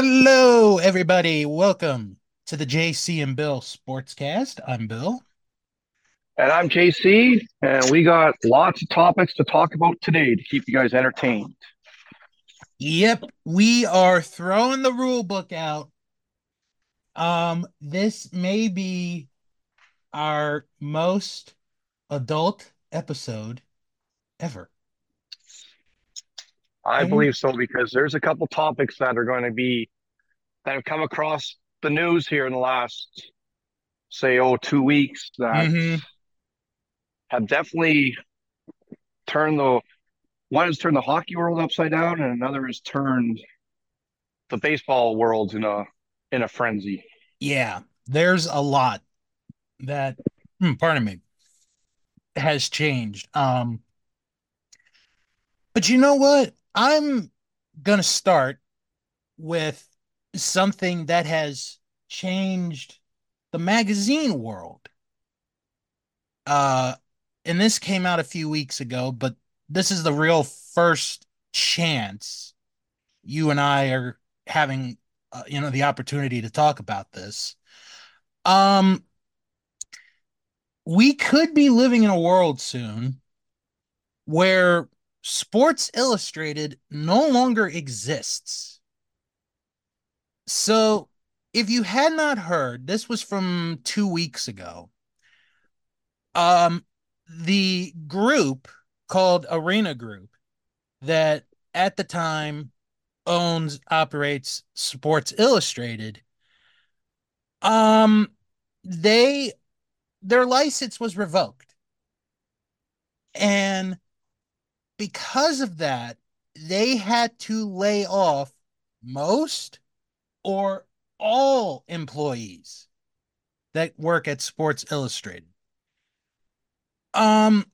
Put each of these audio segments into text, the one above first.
Hello, everybody. Welcome to the JC and Bill Sportscast. I'm Bill. And I'm JC, and we got lots of topics to talk about today to keep you guys entertained. Yep, we are throwing the rule book out. Um, this may be our most adult episode ever. I believe so because there's a couple topics that are going to be that have come across the news here in the last, say, oh, two weeks that Mhm. have definitely turned the one has turned the hockey world upside down, and another has turned the baseball world in a in a frenzy. Yeah, there's a lot that, hmm, pardon me, has changed. Um, but you know what? I'm gonna start with something that has changed the magazine world. Uh, and this came out a few weeks ago, but this is the real first chance you and I are having, uh, you know, the opportunity to talk about this. Um, we could be living in a world soon where Sports Illustrated no longer exists. So, if you had not heard, this was from two weeks ago. Um, the group called Arena Group that at the time owns operates Sports Illustrated. Um, they their license was revoked, and because of that, they had to lay off most or all employees that work at Sports Illustrated. Um,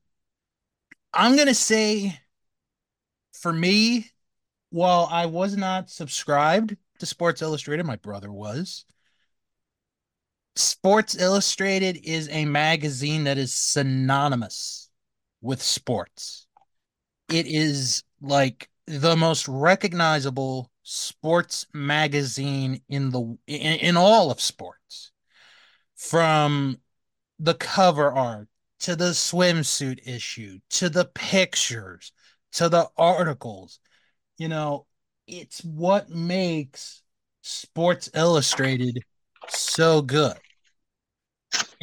I'm gonna say for me, while I was not subscribed to Sports Illustrated, my brother was. Sports Illustrated is a magazine that is synonymous with sports. It is like the most recognizable sports magazine in the in, in all of sports. From the cover art to the swimsuit issue to the pictures to the articles. You know, it's what makes Sports Illustrated so good.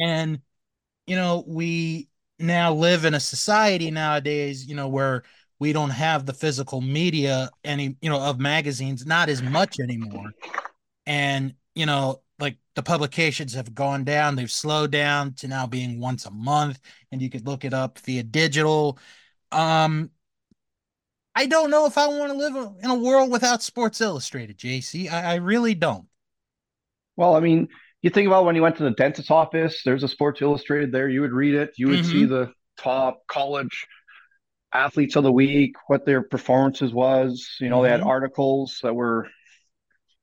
And, you know, we now live in a society nowadays, you know, where we don't have the physical media any, you know, of magazines, not as much anymore. And, you know, like the publications have gone down, they've slowed down to now being once a month, and you could look it up via digital. Um, I don't know if I want to live in a world without Sports Illustrated, JC. I, I really don't. Well, I mean, you think about when you went to the dentist's office, there's a Sports Illustrated there. You would read it. You would Mhm. see the top college athletes of the week, what their performances was. You know, they had Mhm. articles that were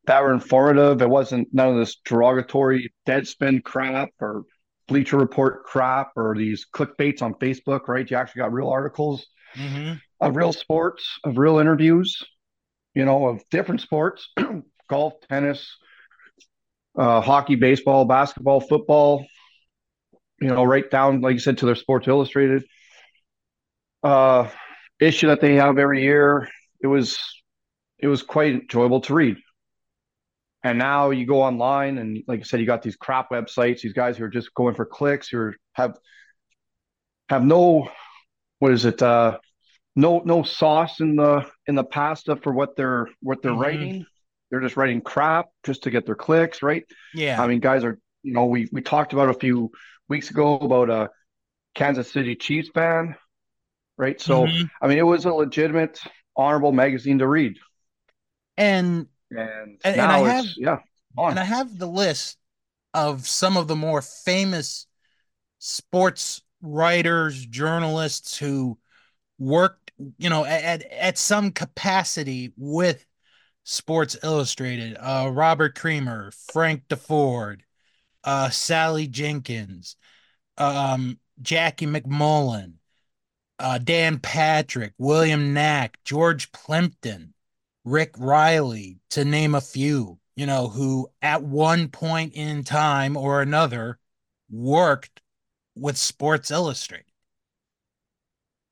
that were informative. It wasn't none of this derogatory deadspin crap or Bleacher Report crap or these clickbaits on Facebook, right? You actually got real articles Mhm. of real sports, of real interviews, you know, of different sports, golf, tennis, uh, hockey, baseball, basketball, football, you know, right down, like you said, to their Sports Illustrated uh, issue that they have every year. It was it was quite enjoyable to read. And now you go online and like I said, you got these crap websites, these guys who are just going for clicks, who have have no what is it, uh no no sauce in the in the pasta for what they're what they're Mhm. writing. They're just writing crap just to get their clicks, right? Yeah. I mean, guys are, you know, we we talked about a few weeks ago about a Kansas City Chiefs fan, right? So, Mhm. I mean, it was a legitimate, honorable magazine to read, And and, And- and I it's yeah, on. and I have the list of some of the more famous sports writers, journalists who worked, you know, at at some capacity with Sports Illustrated. Uh, Robert Creamer, Frank DeFord, uh, Sally Jenkins, um, Jackie MacMullan, uh, Dan Patrick, William Nack, George Plimpton, Rick Reilly, to name a few, you know, who at one point in time or another worked with Sports Illustrated.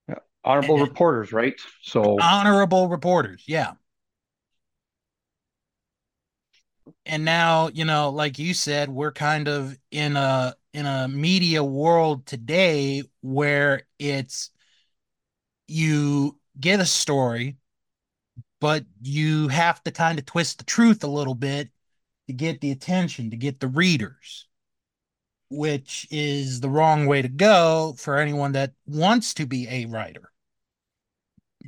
Yeah. Honorable and, reporters, right? So honorable reporters, yeah. And now, you know, like you said, we're kind of in a in a media world today where it's you get a story, but you have to kind of twist the truth a little bit to get the attention, to get the readers, which is the wrong way to go for anyone that wants to be a writer.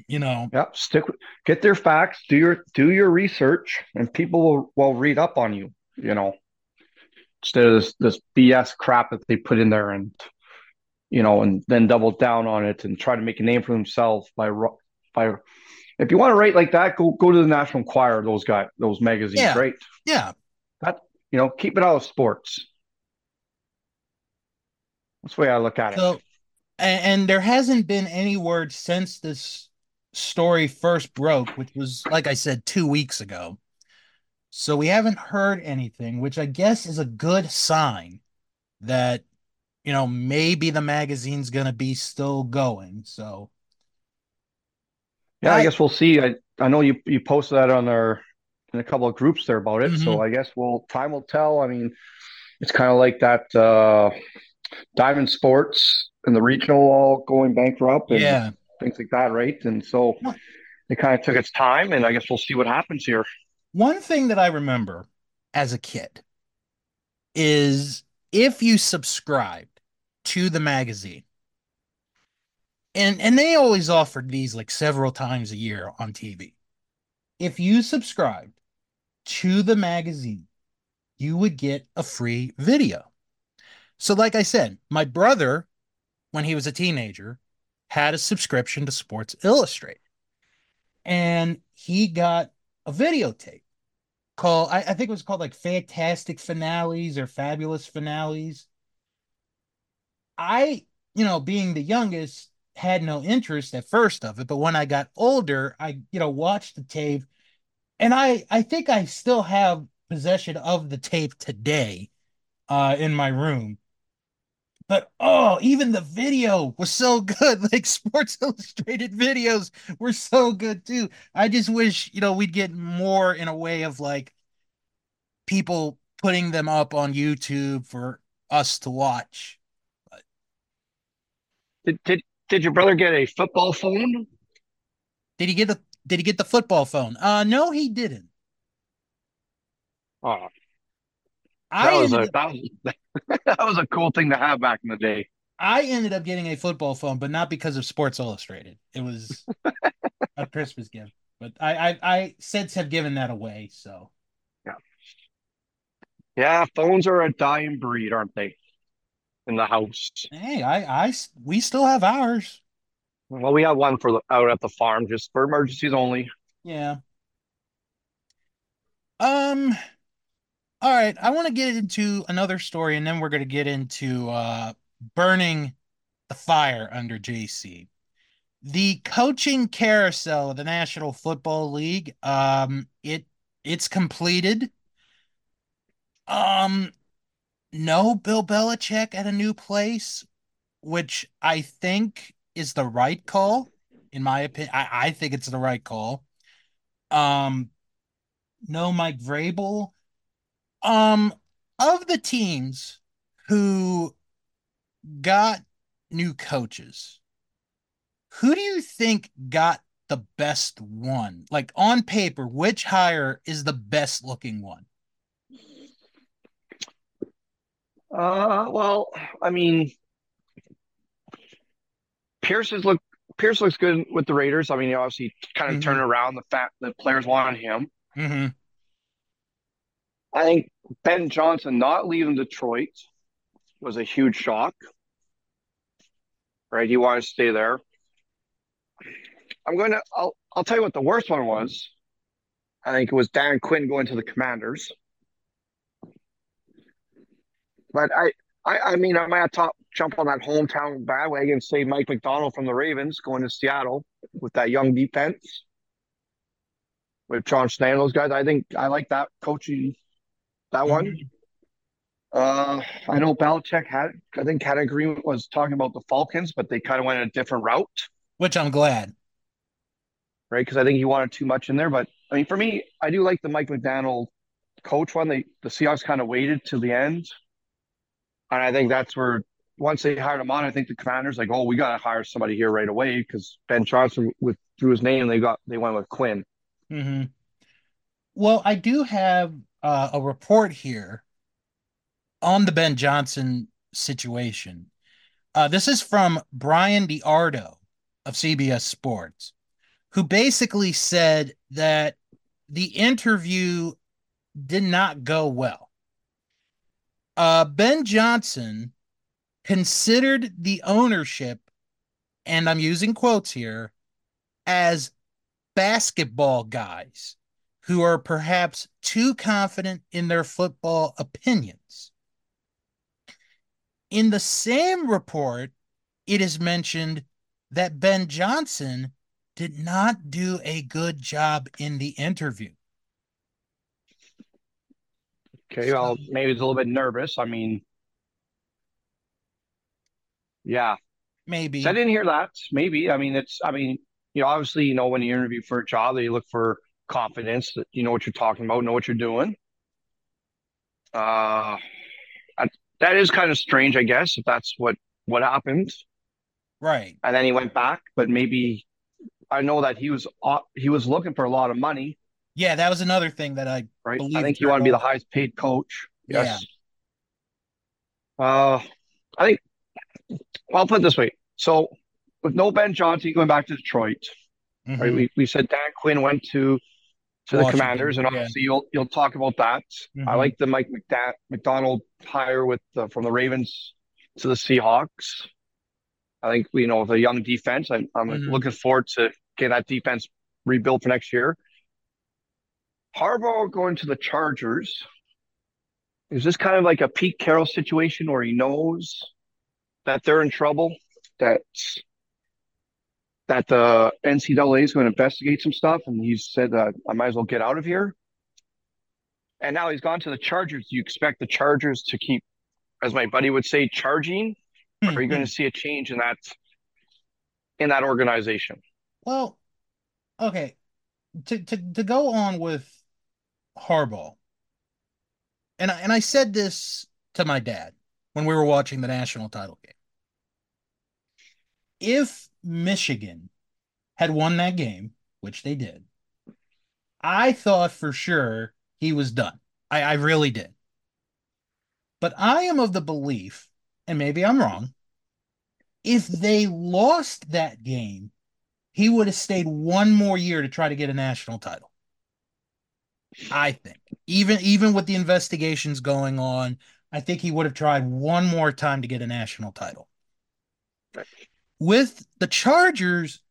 You know, yeah, stick get their facts, do your do your research, and people will, will read up on you, you know, instead of this this BS crap that they put in there and you know, and then double down on it and try to make a name for himself by by. If you want to write like that, go go to the National Enquirer. Those guys, those magazines, yeah. right? Yeah. That you know, keep it out of sports. That's the way I look at so, it. And, and there hasn't been any word since this story first broke, which was like I said two weeks ago. So we haven't heard anything, which I guess is a good sign that you know, maybe the magazine's going to be still going. So, yeah, I, I, guess we'll see. I, I know you, you posted that on our, in a couple of groups there about it. Mm-hmm. So I guess we'll, time will tell. I mean, it's kind of like that, uh, Diamond Sports and the regional all going bankrupt and yeah. things like that. Right. And so it kind of took its time and I guess we'll see what happens here. One thing that I remember as a kid is if you subscribed to the magazine, and and they always offered these like several times a year on TV. If you subscribed to the magazine, you would get a free video. So, like I said, my brother, when he was a teenager, had a subscription to Sports Illustrated, and he got a videotape called I, I think it was called like Fantastic Finales or Fabulous Finales. I, you know, being the youngest, had no interest at first of it, but when I got older, I, you know, watched the tape and I I think I still have possession of the tape today uh in my room. But oh, even the video was so good. Like Sports Illustrated videos were so good too. I just wish, you know, we'd get more in a way of like people putting them up on YouTube for us to watch. But... Did, did did your brother get a football phone? Did he get the did he get the football phone? Uh no, he didn't. Oh. I that was, a, that, was, that was a cool thing to have back in the day. I ended up getting a football phone, but not because of Sports Illustrated. It was a Christmas gift. But I, I, I since have given that away. So yeah, yeah. Phones are a dying breed, aren't they? In the house. Hey, I, I, we still have ours. Well, we have one for the, out at the farm, just for emergencies only. Yeah. Um, all right, I want to get into another story, and then we're going to get into uh, burning the fire under JC. The coaching carousel of the National Football League, um, it it's completed. Um, no Bill Belichick at a new place, which I think is the right call, in my opinion. I, I think it's the right call. Um, no Mike Vrabel um, of the teams who got new coaches, who do you think got the best one? Like on paper, which hire is the best looking one? Uh, well, I mean, Pierce is look Pierce looks good with the Raiders. I mean, he obviously kind of mm-hmm. turned around the fact that players wanted him. Mm-hmm. I think Ben Johnson not leaving Detroit was a huge shock. Right, he wanted to stay there. I'm going to. I'll. I'll tell you what the worst one was. I think it was Dan Quinn going to the Commanders. But I, I, I mean, I might have to jump on that hometown bandwagon and say Mike Macdonald from the Ravens going to Seattle with that young defense. with John Stan, those guys. I think I like that coaching that one. Mhm. Uh, I know Belichick had, I think, had an agreement was talking about the Falcons, but they kind of went a different route, Which I'm glad. right? Because I think he wanted too much in there. But I mean, for me, I do like the Mike Macdonald coach one. They the Seahawks kind of waited till the end, and I think that's where once they hired him on, I think the Commanders like, oh, we got to hire somebody here right away because Ben Johnson withdrew his name. They got they went with Quinn. hmm Well, I do have uh, a report here on the Ben Johnson situation. Uh, this is from Bryan DeArdo of CBS Sports, who basically said that the interview did not go well. Uh, ben Johnson considered the ownership, and I'm using quotes here, as basketball guys who are perhaps too confident in their football opinions. In the same report, it is mentioned that Ben Johnson did not do a good job in the interview. Okay, well, maybe he's a little bit nervous. I mean, yeah, Maybe. So I didn't hear that. Maybe. I mean, it's, I mean, you know, obviously, you know, when you interview for a job, they look for confidence that you know what you're talking about, know what you're doing. Uh, I, that is kind of strange, I guess, if that's what what happened. Right. And then he went back, but maybe I know that he was uh, he was looking for a lot of money, Yeah, that was another thing that I right? Believe I think he wanted to be the highest paid coach. Yeah. Yes. Uh, I think. Well, I'll put it this way. So, with no Ben Johnson going back to Detroit, Mhm. right? We, we said Dan Quinn went to to the Commanders, and yeah. obviously you'll you'll talk about that. I Mhm. like the Mike McDa- Macdonald hire with the, from the Ravens to the Seahawks. I think you know with a young defense, I'm, I'm Mhm. looking forward to getting that defense rebuilt for next year. Harbaugh going to the Chargers. Is this kind of like a Pete Carroll situation where he knows that they're in trouble? That that the NCAA is going to investigate some stuff, and he said that I might as well get out of here. And now he's gone to the Chargers. Do you expect the Chargers to keep, as my buddy would say, charging? Or are you going to mm-hmm. see a change in that in that organization? Well, okay. To to to go on with Harbaugh, and I, and I said this to my dad when we were watching the national title game. If Michigan had won that game, which they did, I thought for sure he was done. I, I really did. But I am of the belief, and maybe I'm wrong, if they lost that game, he would have stayed one more year to try to get a national title. I think. Even even with the investigations going on, I think he would have tried one more time to get a national title. With the Chargers,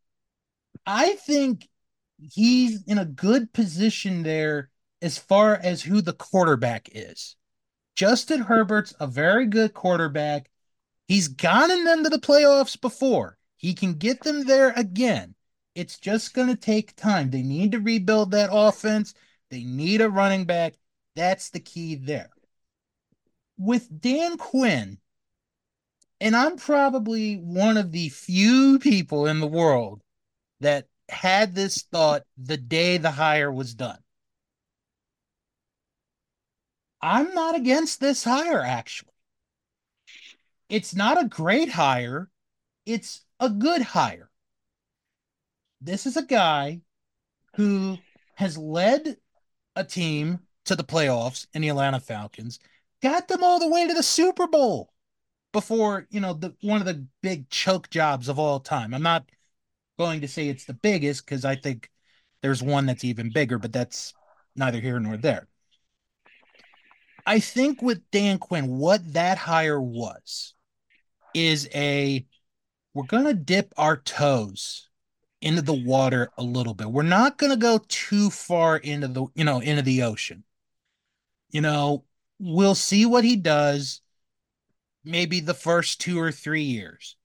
I think he's in a good position there as far as who the quarterback is. Justin Herbert's a very good quarterback. He's gotten them to the playoffs before. He can get them there again. It's just going to take time. They need to rebuild that offense. They need a running back. That's the key there. With Dan Quinn, and I'm probably one of the few people in the world that had this thought the day the hire was done. I'm not against this hire, actually. It's not a great hire, it's a good hire. This is a guy who has led a team to the playoffs in the Atlanta Falcons, got them all the way to the Super Bowl before, you know, the one of the big choke jobs of all time. I'm not going to say it's the biggest because I think there's one that's even bigger, but that's neither here nor there. I think with Dan Quinn, what that hire was is a we're going to dip our toes into the water a little bit. We're not going to go too far into the, you know, into the ocean. You know, we'll see what he does maybe the first 2 or 3 years.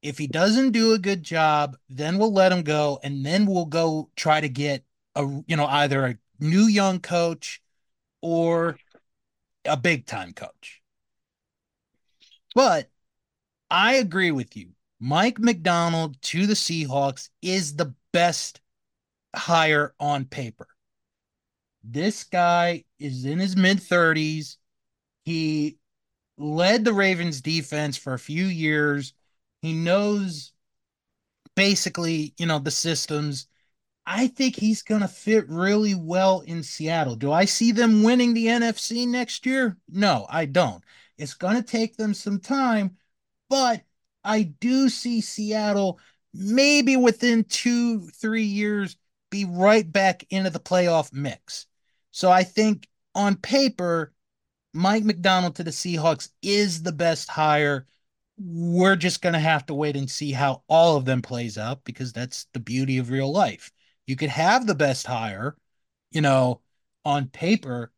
If he doesn't do a good job, then we'll let him go and then we'll go try to get a you know either a new young coach or a big time coach. But I agree with you. Mike Macdonald to the Seahawks is the best hire on paper. This guy is in his mid 30s. He led the Ravens defense for a few years. He knows basically, you know, the systems. I think he's going to fit really well in Seattle. Do I see them winning the NFC next year? No, I don't. It's going to take them some time, but I do see Seattle maybe within two, three years be right back into the playoff mix. So I think on paper, Mike Macdonald to the Seahawks is the best hire. We're just going to have to wait and see how all of them plays out because that's the beauty of real life. You could have the best hire, you know, on paper,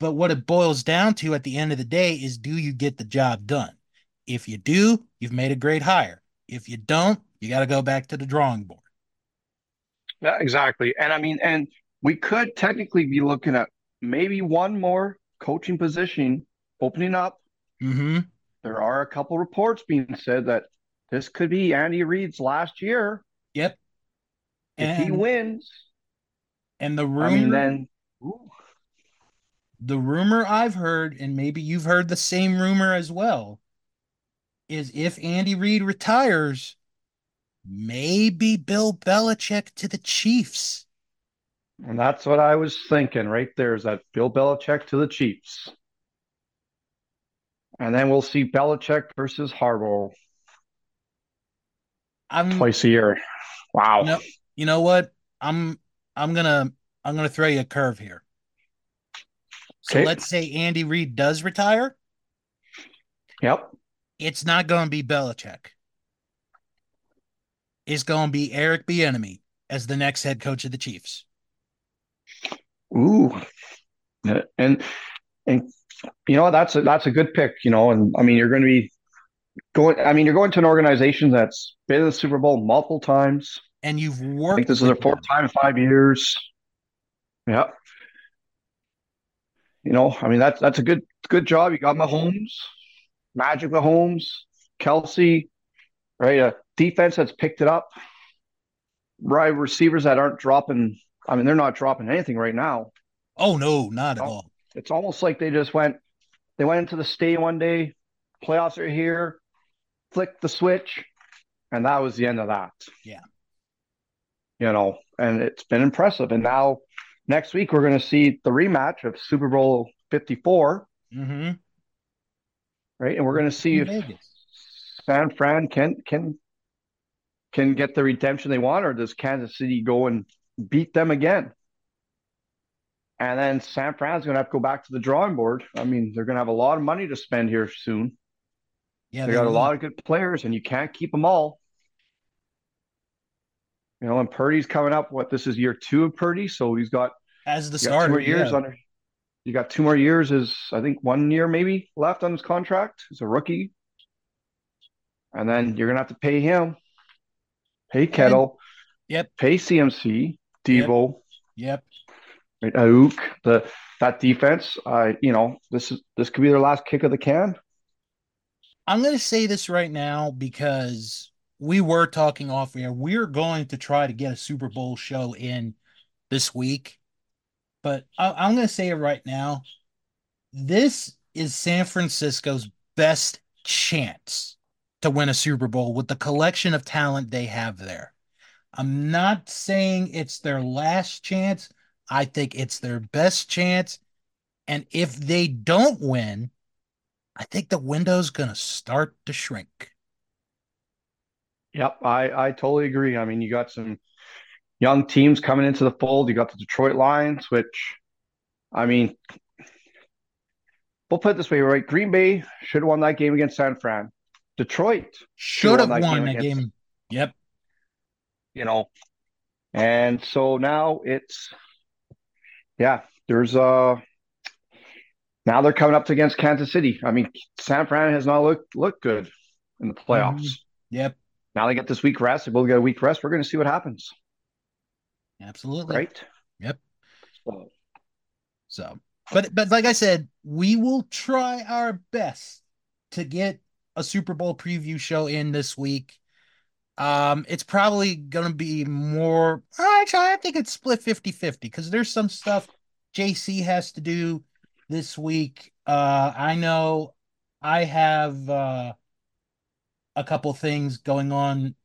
but what it boils down to at the end of the day is do you get the job done? If you do, you've made a great hire. If you don't, you got to go back to the drawing board. Yeah, exactly. And I mean, and we could technically be looking at maybe one more coaching position opening up. Mm-hmm. There are a couple reports being said that this could be Andy Reid's last year. Yep. If and, he wins, and the rumor, I mean, then ooh. the rumor I've heard, and maybe you've heard the same rumor as well, is if Andy Reid retires, maybe Bill Belichick to the Chiefs. And that's what I was thinking right there is that Bill Belichick to the Chiefs. And then we'll see Belichick versus Harbaugh I'm, twice a year. Wow. You know, you know what? I'm I'm gonna I'm gonna throw you a curve here. So okay. let's say Andy Reid does retire. Yep. It's not gonna be Belichick. It's gonna be Eric Bieniemy as the next head coach of the Chiefs. Ooh, and and you know that's a, that's a good pick. You know, and I mean you're going to be going. I mean you're going to an organization that's been in the Super Bowl multiple times, and you've worked. I think this is their fourth time in five years. Yeah. You know, I mean that's that's a good good job. You got Mahomes, Magic Mahomes, Kelce, right? A defense that's picked it up. Right, receivers that aren't dropping I mean, they're not dropping anything right now. Oh no, not at all. It's almost like they just went. They went into the stadium one day. Playoffs are here. Flicked the switch, and that was the end of that. Yeah. You know, and it's been impressive. And now, next week we're going to see the rematch of Super Bowl Fifty Four. Mm-hmm. Right, and we're going to see if San Fran can can can get the redemption they want, or does Kansas City go and beat them again. And then San Fran's going to have to go back to the drawing board. I mean, they're going to have a lot of money to spend here soon. Yeah, they, they got will. a lot of good players, and you can't keep them all. You know, and Purdy's coming up. What this is year two of Purdy, so he's got as the starter. Two more years yeah. under. You got two more years. Is I think one year maybe left on his contract He's a rookie, and then you're gonna have to pay him, pay Kittle, yep, pay CMC, Deebo. Yep. Right, Aiyuk, the that defense. Uh, you know, this is this could be their last kick of the can. I'm going to say this right now because we were talking off air. We're going to try to get a Super Bowl show in this week, but I, am going to say it right now. This is San Francisco's best chance to win a Super Bowl with the collection of talent they have there. I'm not saying it's their last chance. I think it's their best chance. And if they don't win, I think the window's going to start to shrink. Yep, I, I totally agree. I mean, you got some young teams coming into the fold. You got the Detroit Lions, which, I mean, we'll put it this way, right? Green Bay should have won that game against San Fran. Detroit should have won, won that, game, that game. Yep you know. And so now it's, yeah, there's uh now they're coming up against Kansas City. I mean, San Fran has not looked looked good in the playoffs. Mm, yep. Now they get this week rest. They both get a week rest. We're going to see what happens. Absolutely. Right. Yep. So, so but but like I said, we will try our best to get a Super Bowl preview show in this week. Um, it's probably gonna be more actually I think it's split 50-50 because there's some stuff JC has to do this week. Uh I know I have uh a couple things going on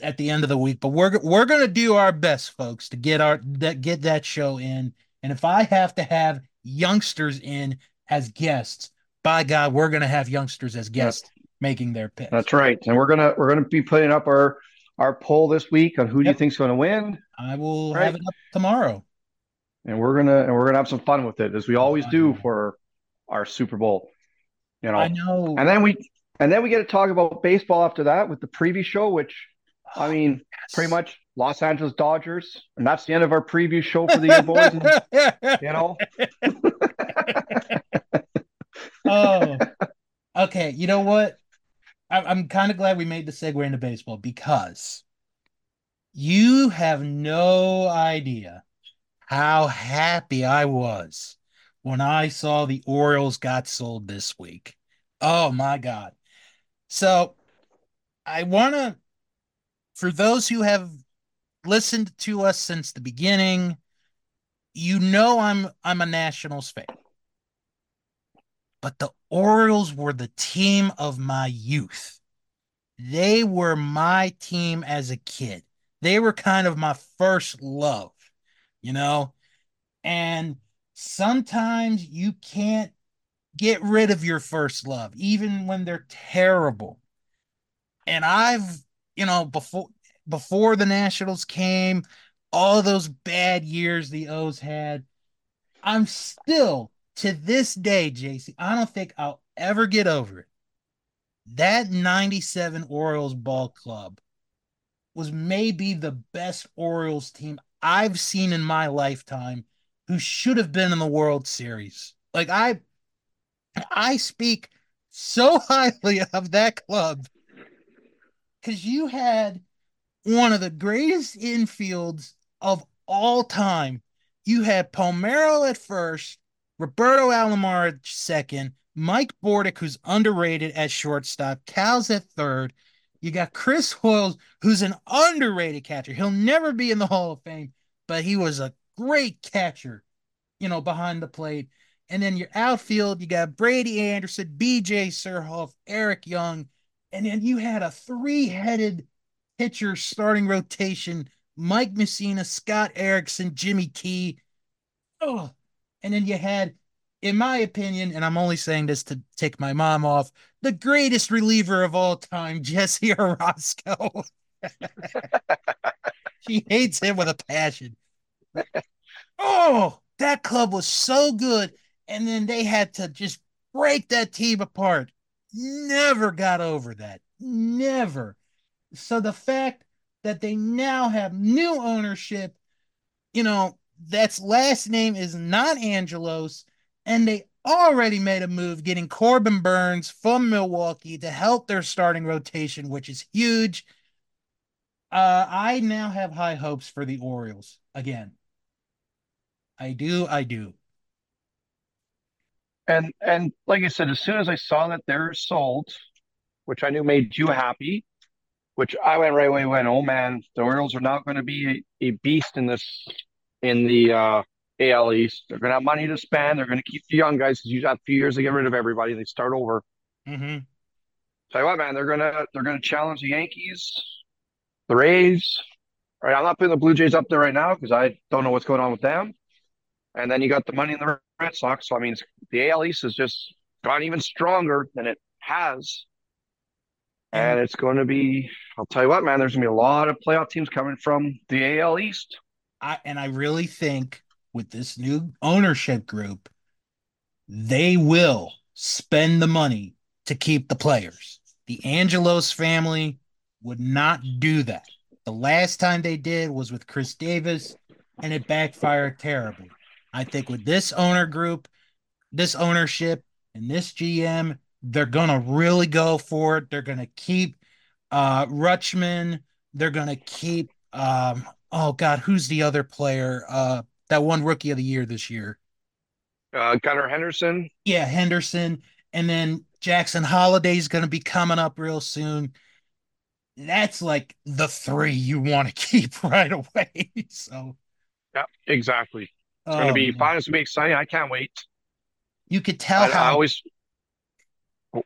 at the end of the week, but we're we're gonna do our best, folks, to get our that get that show in. And if I have to have youngsters in as guests, by God, we're gonna have youngsters as guests yep. Making their picks. That's right, and we're gonna we're gonna be putting up our our poll this week on who yep. do you think's going to win. I will right? have it up tomorrow, and we're gonna and we're gonna have some fun with it as we always do for our Super Bowl. You know, I know, and then we and then we get to talk about baseball after that with the preview show, which I oh, mean, yes. pretty much Los Angeles Dodgers, and that's the end of our preview show for the year, boys. And, you know. oh, okay. You know what? I'm kind of glad we made the segue into baseball because you have no idea how happy I was when I saw the Orioles got sold this week. Oh my God. So I want to for those who have listened to us since the beginning, you know I'm I'm a Nationals fan. But the Orioles were the team of my youth. They were my team as a kid. They were kind of my first love, you know? And sometimes you can't get rid of your first love, even when they're terrible. And I've you know, before before the Nationals came, all those bad years the O's had, I'm still to this day, JC, I don't think I'll ever get over it. That 97 Orioles ball club was maybe the best Orioles team I've seen in my lifetime who should have been in the World Series. Like I I speak so highly of that club because you had one of the greatest infields of all time. You had Palmeiro at first, Roberto Alomar at second, Mike Bordick, who's underrated at shortstop, Cal's at third. You got Chris Hoiles, who's an underrated catcher. He'll never be in the Hall of Fame, but he was a great catcher, you know, behind the plate. And then your outfield, you got Brady Anderson, BJ Surhoff, Eric Young, and then you had a three headed pitcher starting rotation Mike Mussina, Scott Erickson, Jimmy Key. Oh, and then you had, in my opinion, and I'm only saying this to take my mom off, the greatest reliever of all time, Jesse Orosco. she hates him with a passion. Oh, that club was so good. And then they had to just break that team apart never got over that. Never. So the fact that they now have new ownership, you know, that's last name is not Angelos, and they already made a move getting Corbin Burnes from Milwaukee to help their starting rotation, which is huge. Uh, I now have high hopes for the Orioles again. I do, I do. And and like I said, as soon as I saw that they're sold, which I knew made you happy, which I went right away went, oh man, the Orioles are not going to be a, a, beast in this in the uh, AL East. They're going to have money to spend. They're going to keep the young guys because you got a few years to get rid of everybody. They start over. Mm-hmm. Tell you what, man, they're gonna they're gonna challenge the Yankees, the Rays. Right, I'm not putting the Blue Jays up there right now because I don't know what's going on with them. And then you got the money in the Red Sox. So I mean, the AL East has just gone even stronger than it has. And it's going to be, I'll tell you what, man, there's going to be a lot of playoff teams coming from the AL East. I, and I really think with this new ownership group, they will spend the money to keep the players. The Angelos family would not do that. The last time they did was with Chris Davis, and it backfired terribly. I think with this owner group, this ownership, and this GM, they're gonna really go for it. They're gonna keep uh Rutschman. They're gonna keep um oh God, who's the other player? Uh, that one rookie of the year this year. Uh, Gunnar Henderson. Yeah, Henderson, and then Jackson Holliday's going to be coming up real soon. That's like the three you want to keep right away. so, yeah, exactly. It's oh, going to be fun. It's going to be exciting. I can't wait. You could tell I, how I always.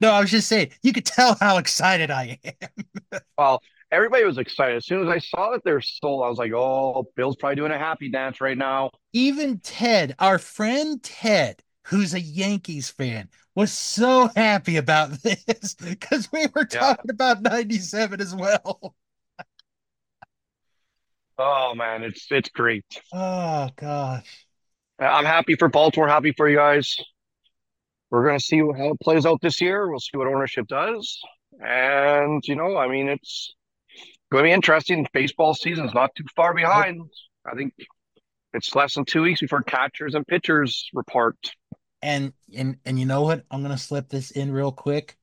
No, I was just saying you could tell how excited I am. well, everybody was excited. As soon as I saw that they're sold, I was like, "Oh, Bill's probably doing a happy dance right now." Even Ted, our friend Ted, who's a Yankees fan, was so happy about this because we were talking yeah. about '97 as well. oh man, it's it's great. Oh gosh, uh, I'm happy for Baltimore. Happy for you guys. We're gonna see how it plays out this year. We'll see what ownership does, and you know, I mean, it's going to be interesting. Baseball season is not too far behind. I think it's less than two weeks before catchers and pitchers report. And and and you know what? I'm going to slip this in real quick.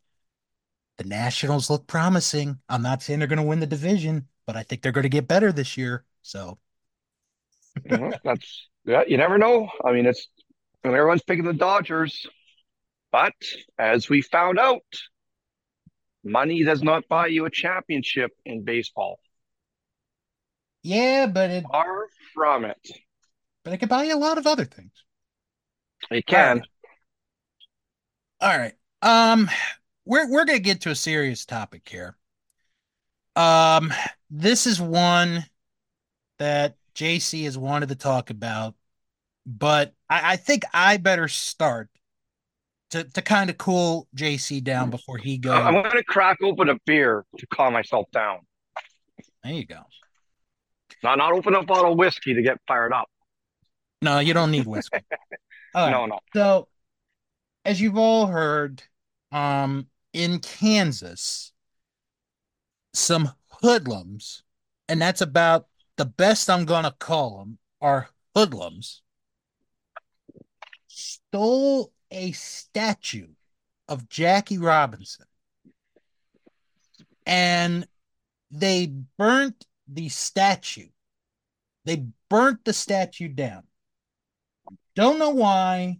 The Nationals look promising. I'm not saying they're going to win the division, but I think they're going to get better this year. So mm-hmm. that's yeah. You never know. I mean, it's everyone's picking the Dodgers, but as we found out, Money does not buy you a championship in baseball. Yeah, but it far from it. But it can buy you a lot of other things. It can. All right. All right. Um, we're we're gonna get to a serious topic here. Um, this is one that JC has wanted to talk about, but I, I think I better start to, to kind of cool JC down before he goes. I'm going to crack open a beer to calm myself down. There you go. Not not open a bottle of whiskey to get fired up. No, you don't need whiskey. right. No, no. So, as you've all heard, um, in Kansas, some hoodlums, and that's about the best I'm gonna call them, are hoodlums, stole a statue of Jackie Robinson and they burnt the statue. They burnt the statue down. Don't know why.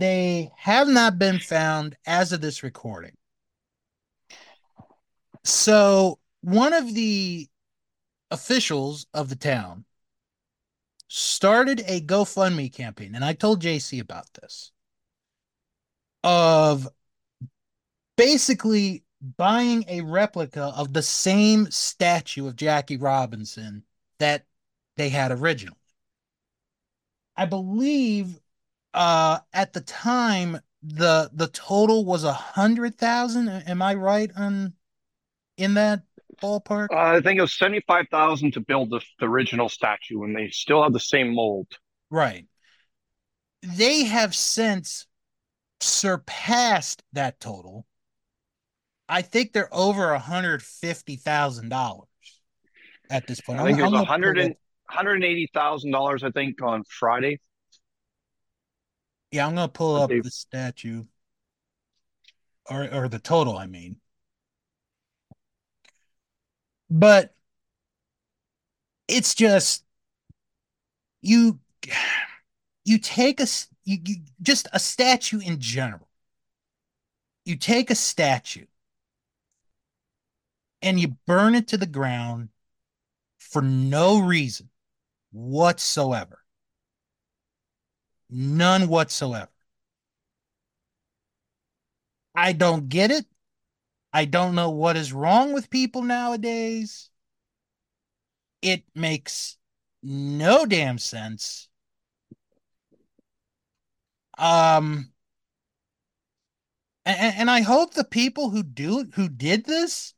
They have not been found as of this recording. So, one of the officials of the town started a GoFundMe campaign, and I told JC about this of basically buying a replica of the same statue of Jackie Robinson that they had originally. I believe uh, at the time the the total was a hundred thousand. Am I right on in that ballpark? Uh, I think it was seventy five thousand to build the, the original statue, and they still have the same mold. Right. They have since surpassed that total. I think they're over a hundred fifty thousand dollars at this point. I think I'm, it was hundred and hundred eighty thousand dollars. I think on Friday. Yeah, I'm gonna pull up the statue, or or the total. I mean, but it's just you you take a you, you just a statue in general. You take a statue and you burn it to the ground for no reason whatsoever. None whatsoever. I don't get it. I don't know what is wrong with people nowadays. It makes no damn sense. Um, and, and I hope the people who do who did this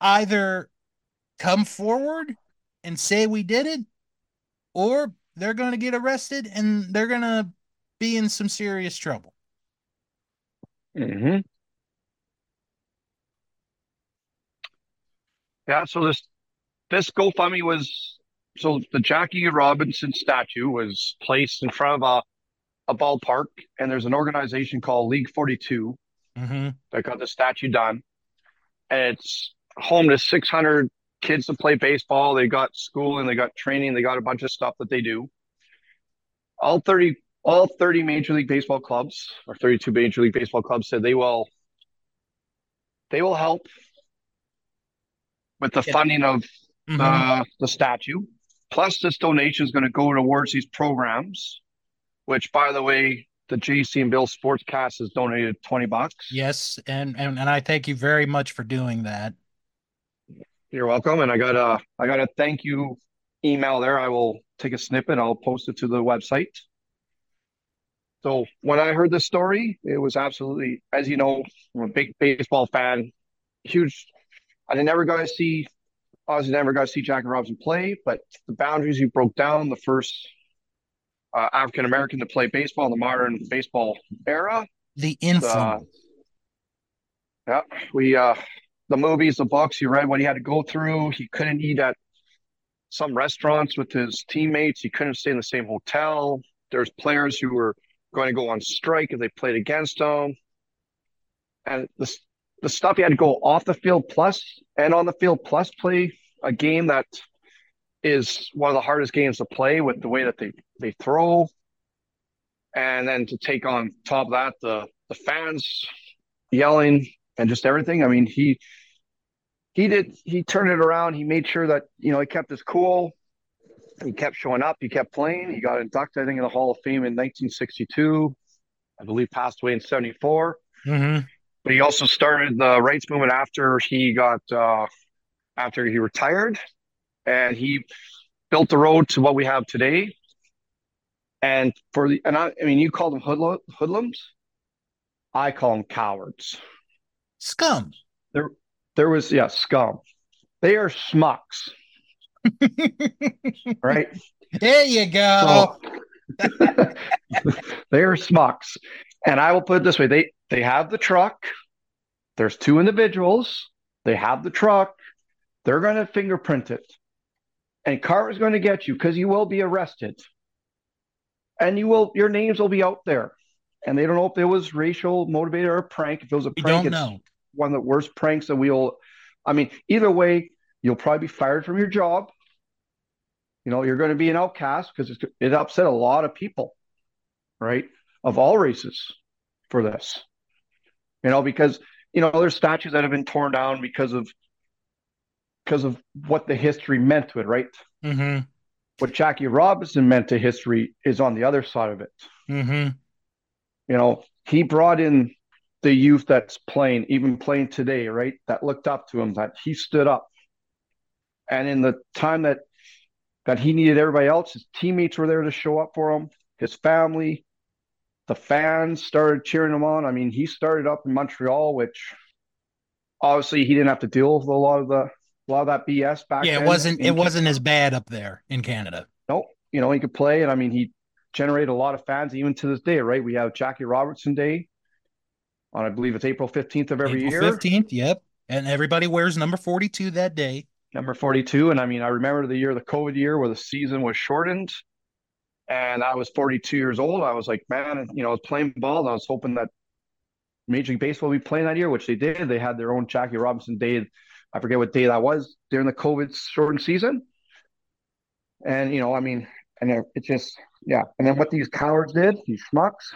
either come forward and say we did it, or they're going to get arrested and they're going to be in some serious trouble. Hmm. Yeah. So this this GoFundMe was so the Jackie Robinson statue was placed in front of a a ballpark, and there's an organization called League 42 mm-hmm. that got the statue done. And it's home to 600 kids to play baseball. They got schooling, they got training, they got a bunch of stuff that they do. All 30 all 30 major league baseball clubs or 32 major league baseball clubs said they will they will help with the funding of mm-hmm. uh, the statue. Plus, this donation is going to go towards these programs, which, by the way, the JC and Bill Sportscast has donated 20 bucks. Yes, and, and and I thank you very much for doing that. You're welcome. And I got a I got a thank you email there. I will take a snippet. I'll post it to the website. So when I heard this story, it was absolutely, as you know, I'm a big baseball fan, huge. I never got to see, I was never got to see Jackie Robinson play, but the boundaries he broke down, the first uh, African American to play baseball in the modern baseball era. The influence. Uh, yeah, we uh, the movies, the books. You read what he had to go through. He couldn't eat at some restaurants with his teammates. He couldn't stay in the same hotel. There's players who were going to go on strike if they played against him. And the, the stuff he had to go off the field plus and on the field plus play a game that is one of the hardest games to play with the way that they, they throw. And then to take on top of that, the, the fans yelling and just everything. I mean, he he did he turned it around. He made sure that, you know, he kept his cool he kept showing up. He kept playing. He got inducted, I think, in the Hall of Fame in 1962. I believe passed away in 74. Mm-hmm. But he also started the rights movement after he got uh, after he retired, and he built the road to what we have today. And for the and I, I mean, you call them hoodl- hoodlums. I call them cowards. Scum. There, there was yeah, scum. They are schmucks. right? There you go. So, they are schmucks. And I will put it this way they they have the truck. There's two individuals. They have the truck. They're going to fingerprint it. And is going to get you because you will be arrested. And you will your names will be out there. And they don't know if it was racial motivated or a prank. If it was a prank, it's know. one of the worst pranks that we'll I mean, either way, You'll probably be fired from your job. You know, you're going to be an outcast because it upset a lot of people, right? Of all races for this. You know, because, you know, there's statues that have been torn down because of because of what the history meant to it, right? Mm-hmm. What Jackie Robinson meant to history is on the other side of it. Mm-hmm. You know, he brought in the youth that's playing, even playing today, right? That looked up to him, that he stood up and in the time that that he needed everybody else, his teammates were there to show up for him, his family, the fans started cheering him on. I mean, he started up in Montreal, which obviously he didn't have to deal with a lot of the a lot of that BS back. Yeah, it wasn't it Canada. wasn't as bad up there in Canada. Nope. you know he could play, and I mean he generated a lot of fans even to this day. Right, we have Jackie Robertson Day on I believe it's April fifteenth of every April year. Fifteenth, yep, and everybody wears number forty two that day number 42. And I mean, I remember the year, the COVID year, where the season was shortened. And I was 42 years old. I was like, man, you know, I was playing ball and I was hoping that Major League Baseball would be playing that year, which they did. They had their own Jackie Robinson Day. I forget what day that was during the COVID shortened season. And, you know, I mean, and it just, yeah. And then what these cowards did, these schmucks,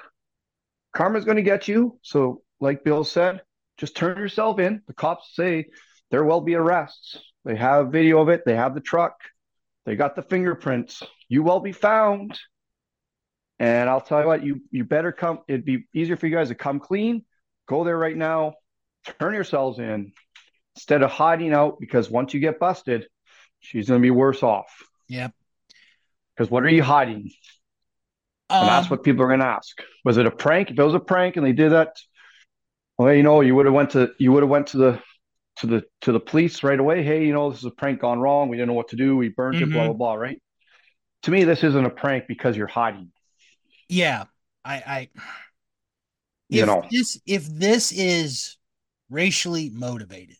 karma's going to get you. So, like Bill said, just turn yourself in. The cops say there will be arrests. They have video of it. They have the truck. They got the fingerprints. You will be found. And I'll tell you what, you you better come. It'd be easier for you guys to come clean. Go there right now. Turn yourselves in instead of hiding out because once you get busted, she's going to be worse off. Yep. Because what are you hiding? Um, and that's um, what people are going to ask. Was it a prank? If it was a prank and they did that, well, you know, you would have went to you would have went to the to the to the police right away. Hey, you know, this is a prank gone wrong. We didn't know what to do. We burned mm-hmm. it. Blah blah blah. Right. To me, this isn't a prank because you're hiding. Yeah, I, I you know this if this is racially motivated,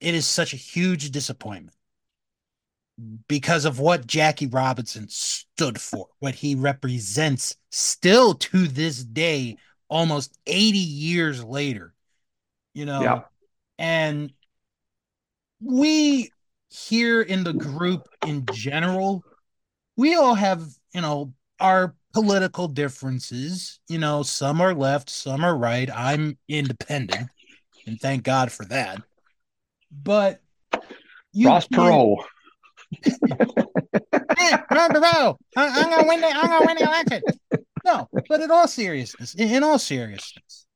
it is such a huge disappointment mm-hmm. because of what Jackie Robinson stood for, what he represents still to this day, almost 80 years later. You know, yeah. And we here in the group in general, we all have, you know, our political differences. You know, some are left, some are right. I'm independent, and thank God for that. But you Ross Perot. hey, Ross Perot. I'm gonna win the I'm gonna win the election. No, but in all seriousness, in all seriousness,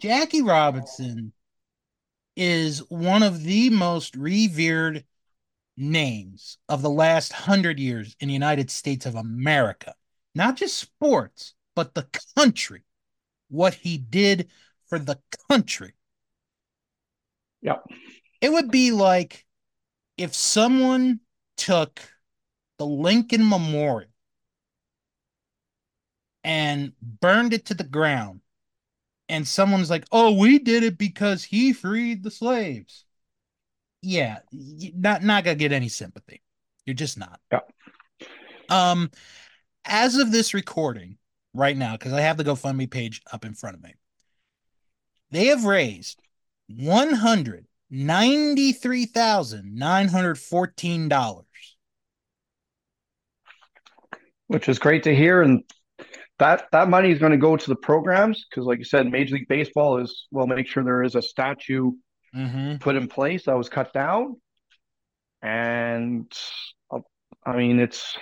Jackie Robinson is one of the most revered names of the last hundred years in the United States of America. Not just sports, but the country. What he did for the country. Yep. It would be like if someone took the Lincoln Memorial and burned it to the ground and someone's like, "Oh, we did it because he freed the slaves." Yeah, not not gonna get any sympathy. You're just not. Yeah. Um, as of this recording right now, because I have the GoFundMe page up in front of me, they have raised one hundred ninety-three thousand nine hundred fourteen dollars, which is great to hear, and that that money is going to go to the programs because, like you said, Major League Baseball is well make sure there is a statue mm-hmm. put in place that was cut down, and uh, I mean it's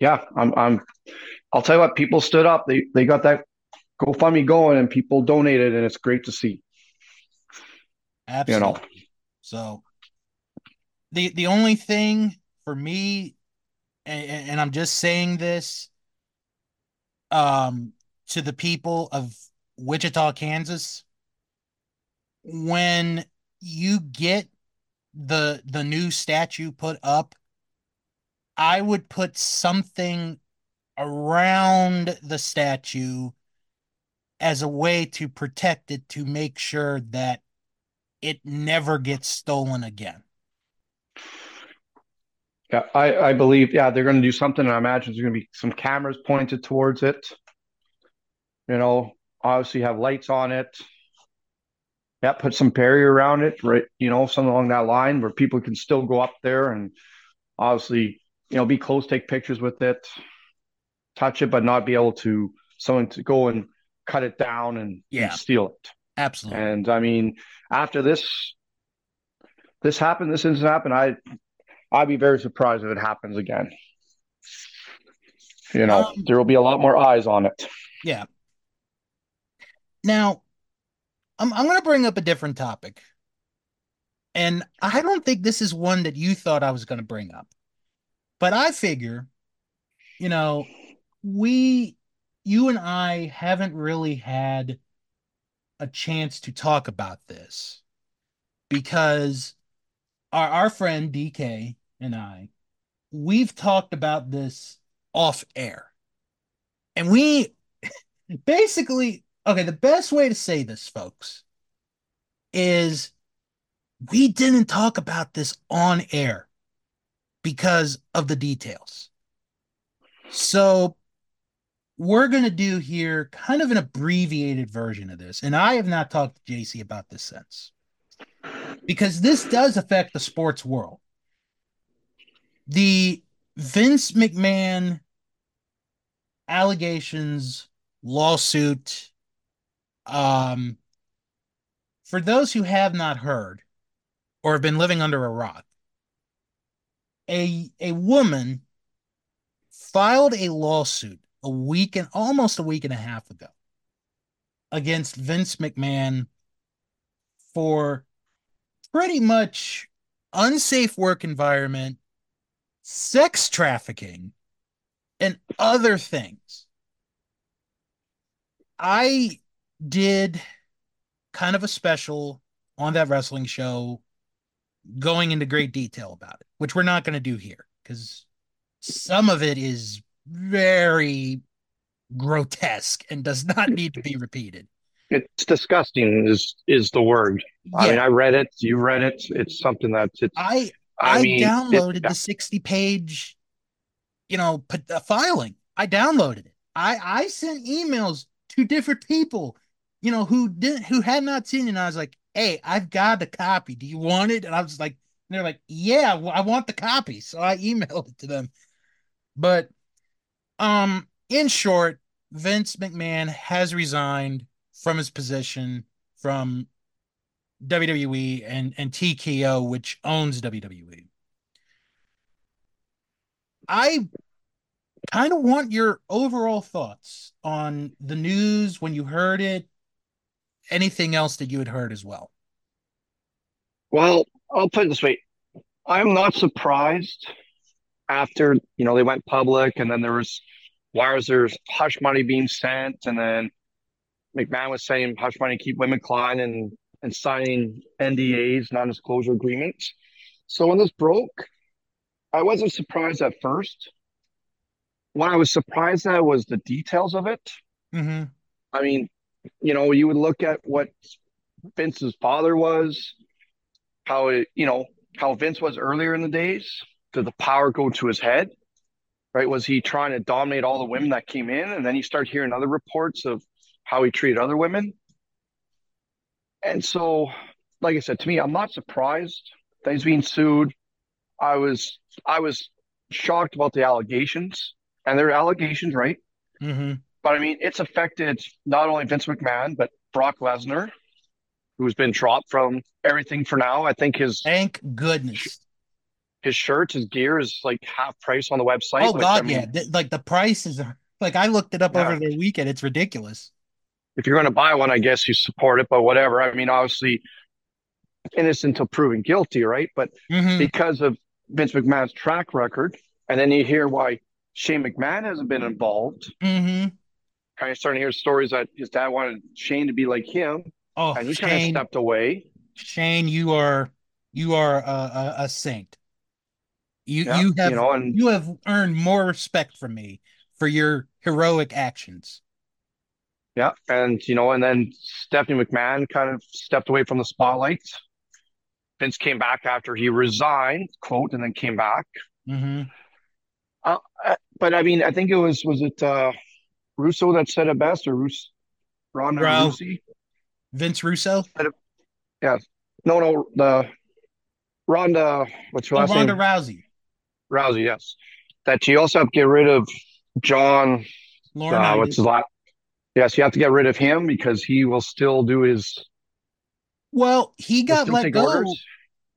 yeah, I'm I'm I'll tell you what, people stood up, they they got that GoFundMe going, and people donated, and it's great to see. Absolutely. You know, so the the only thing for me, and, and I'm just saying this um, to the people of Wichita, Kansas, when you get the the new statue put up, I would put something around the statue as a way to protect it to make sure that it never gets stolen again. Yeah, I, I believe, yeah, they're going to do something. I imagine there's going to be some cameras pointed towards it. You know, obviously have lights on it. Yeah, put some barrier around it, right? You know, something along that line where people can still go up there and obviously, you know, be close, take pictures with it, touch it, but not be able to someone to go and cut it down and, yeah. and steal it. Absolutely. And I mean, after this this happened, this incident happened, I I'd be very surprised if it happens again. You know, um, there will be a lot more eyes on it. Yeah. Now, I'm I'm going to bring up a different topic. And I don't think this is one that you thought I was going to bring up. But I figure, you know, we you and I haven't really had a chance to talk about this because our, our friend DK and I, we've talked about this off air. And we basically, okay, the best way to say this, folks, is we didn't talk about this on air because of the details. So we're going to do here kind of an abbreviated version of this. And I have not talked to JC about this since because this does affect the sports world. The Vince McMahon allegations lawsuit um for those who have not heard or have been living under a rock a a woman filed a lawsuit a week and almost a week and a half ago against Vince McMahon for pretty much unsafe work environment, sex trafficking, and other things. I did kind of a special on that wrestling show going into great detail about it, which we're not going to do here because some of it is very grotesque and does not need to be repeated. It's disgusting is is the word. Yeah. I mean, I read it. You read it. It's something that it's. I I, I mean, downloaded it, the sixty page, you know, uh, filing. I downloaded it. I I sent emails to different people, you know, who didn't who had not seen it. And I was like, "Hey, I've got the copy. Do you want it?" And I was like, they're like, yeah, well, I want the copy. So I emailed it to them. But um, in short, Vince McMahon has resigned from his position from WWE and, and TKO, which owns WWE. I kind of want your overall thoughts on the news when you heard it, anything else that you had heard as well. Well, I'll put it this way. I'm not surprised after, you know, they went public and then there was why was there hush money being sent and then McMahon was saying hush money keep women client and and signing NDAs, non-disclosure agreements. So when this broke, I wasn't surprised at first. What I was surprised at was the details of it. Mm-hmm. I mean, you know, you would look at what Vince's father was, how it, you know, how Vince was earlier in the days. Did the power go to his head? Right? Was he trying to dominate all the women that came in? And then you start hearing other reports of how he treated other women. And so, like I said, to me, I'm not surprised that he's being sued. I was I was shocked about the allegations, and they're allegations, right? Mm-hmm. But I mean, it's affected not only Vince McMahon but Brock Lesnar, who's been dropped from everything for now. I think his thank goodness his shirts, his gear is like half price on the website. Oh God, I mean, yeah, like the prices are like I looked it up yeah. over the weekend. It's ridiculous if you're going to buy one, I guess you support it, but whatever. I mean, obviously, innocent until proven guilty, right? But mm-hmm. because of Vince McMahon's track record, and then you hear why Shane McMahon hasn't been involved. Mm-hmm. Kind of starting to hear stories that his dad wanted Shane to be like him, oh, and he Shane, kind of stepped away. Shane, you are you are a, a, a saint. You yeah, you have you, know, and, you have earned more respect from me for your heroic actions. Yeah, and you know, and then Stephanie McMahon kind of stepped away from the spotlight. Vince came back after he resigned, quote, and then came back. Mm-hmm. Uh, uh but I mean, I think it was was it uh, Russo that said it best, or Russo, Ronda Bro, Vince Russo. Yeah, no, no, the Ronda. What's her oh, last Ronda name? Rousey. Rousey, yes. That you also have to get rid of John. Uh, what's his last? Yes, you have to get rid of him because he will still do his. Well, he got let go. Orders.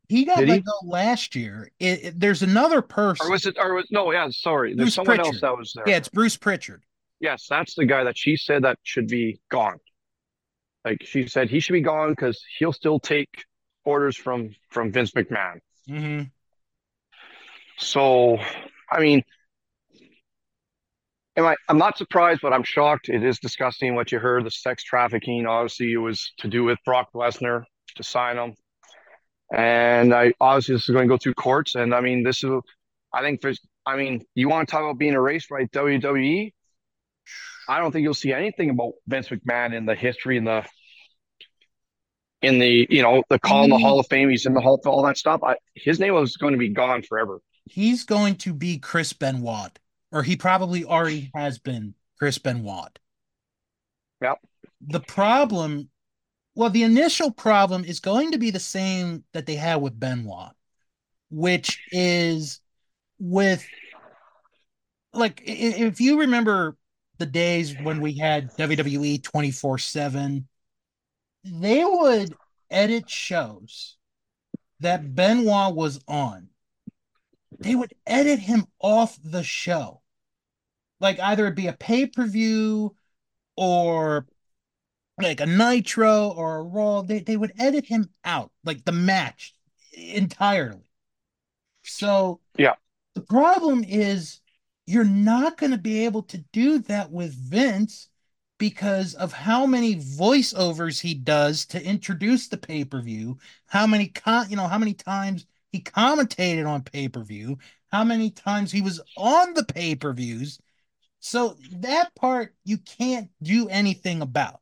He got Did let he? go last year. It, it, there's another person. Or was it? Or was no? Yeah, sorry. There's someone Pritchard. else that was there. Yeah, it's Bruce Pritchard. Yes, that's the guy that she said that should be gone. Like she said, he should be gone because he'll still take orders from from Vince McMahon. Mm-hmm. So, I mean, am I, I'm not surprised, but I'm shocked. It is disgusting what you heard. The sex trafficking, obviously, it was to do with Brock Lesnar to sign him. And I obviously this is going to go through courts. And I mean, this is, I think there's, I mean, you want to talk about being erased by WWE? I don't think you'll see anything about Vince McMahon in the history in the in the you know the call in the mm. Hall of Fame. He's in the Hall of all that stuff. I, his name was going to be gone forever. He's going to be Chris Benoit or he probably already has been Chris Benoit. Yep. The problem, well, the initial problem is going to be the same that they had with Benoit, which is with, like, if you remember the days when we had WWE 24 7, they would edit shows that Benoit was on. They would edit him off the show like either it be a pay per view or like a Nitro or a Raw, they, they would edit him out, like the match entirely. So, yeah. The problem is you're not going to be able to do that with Vince because of how many voiceovers he does to introduce the pay per view, how many con- you know how many times he commentated on pay per view, how many times he was on the pay per views. So that part you can't do anything about.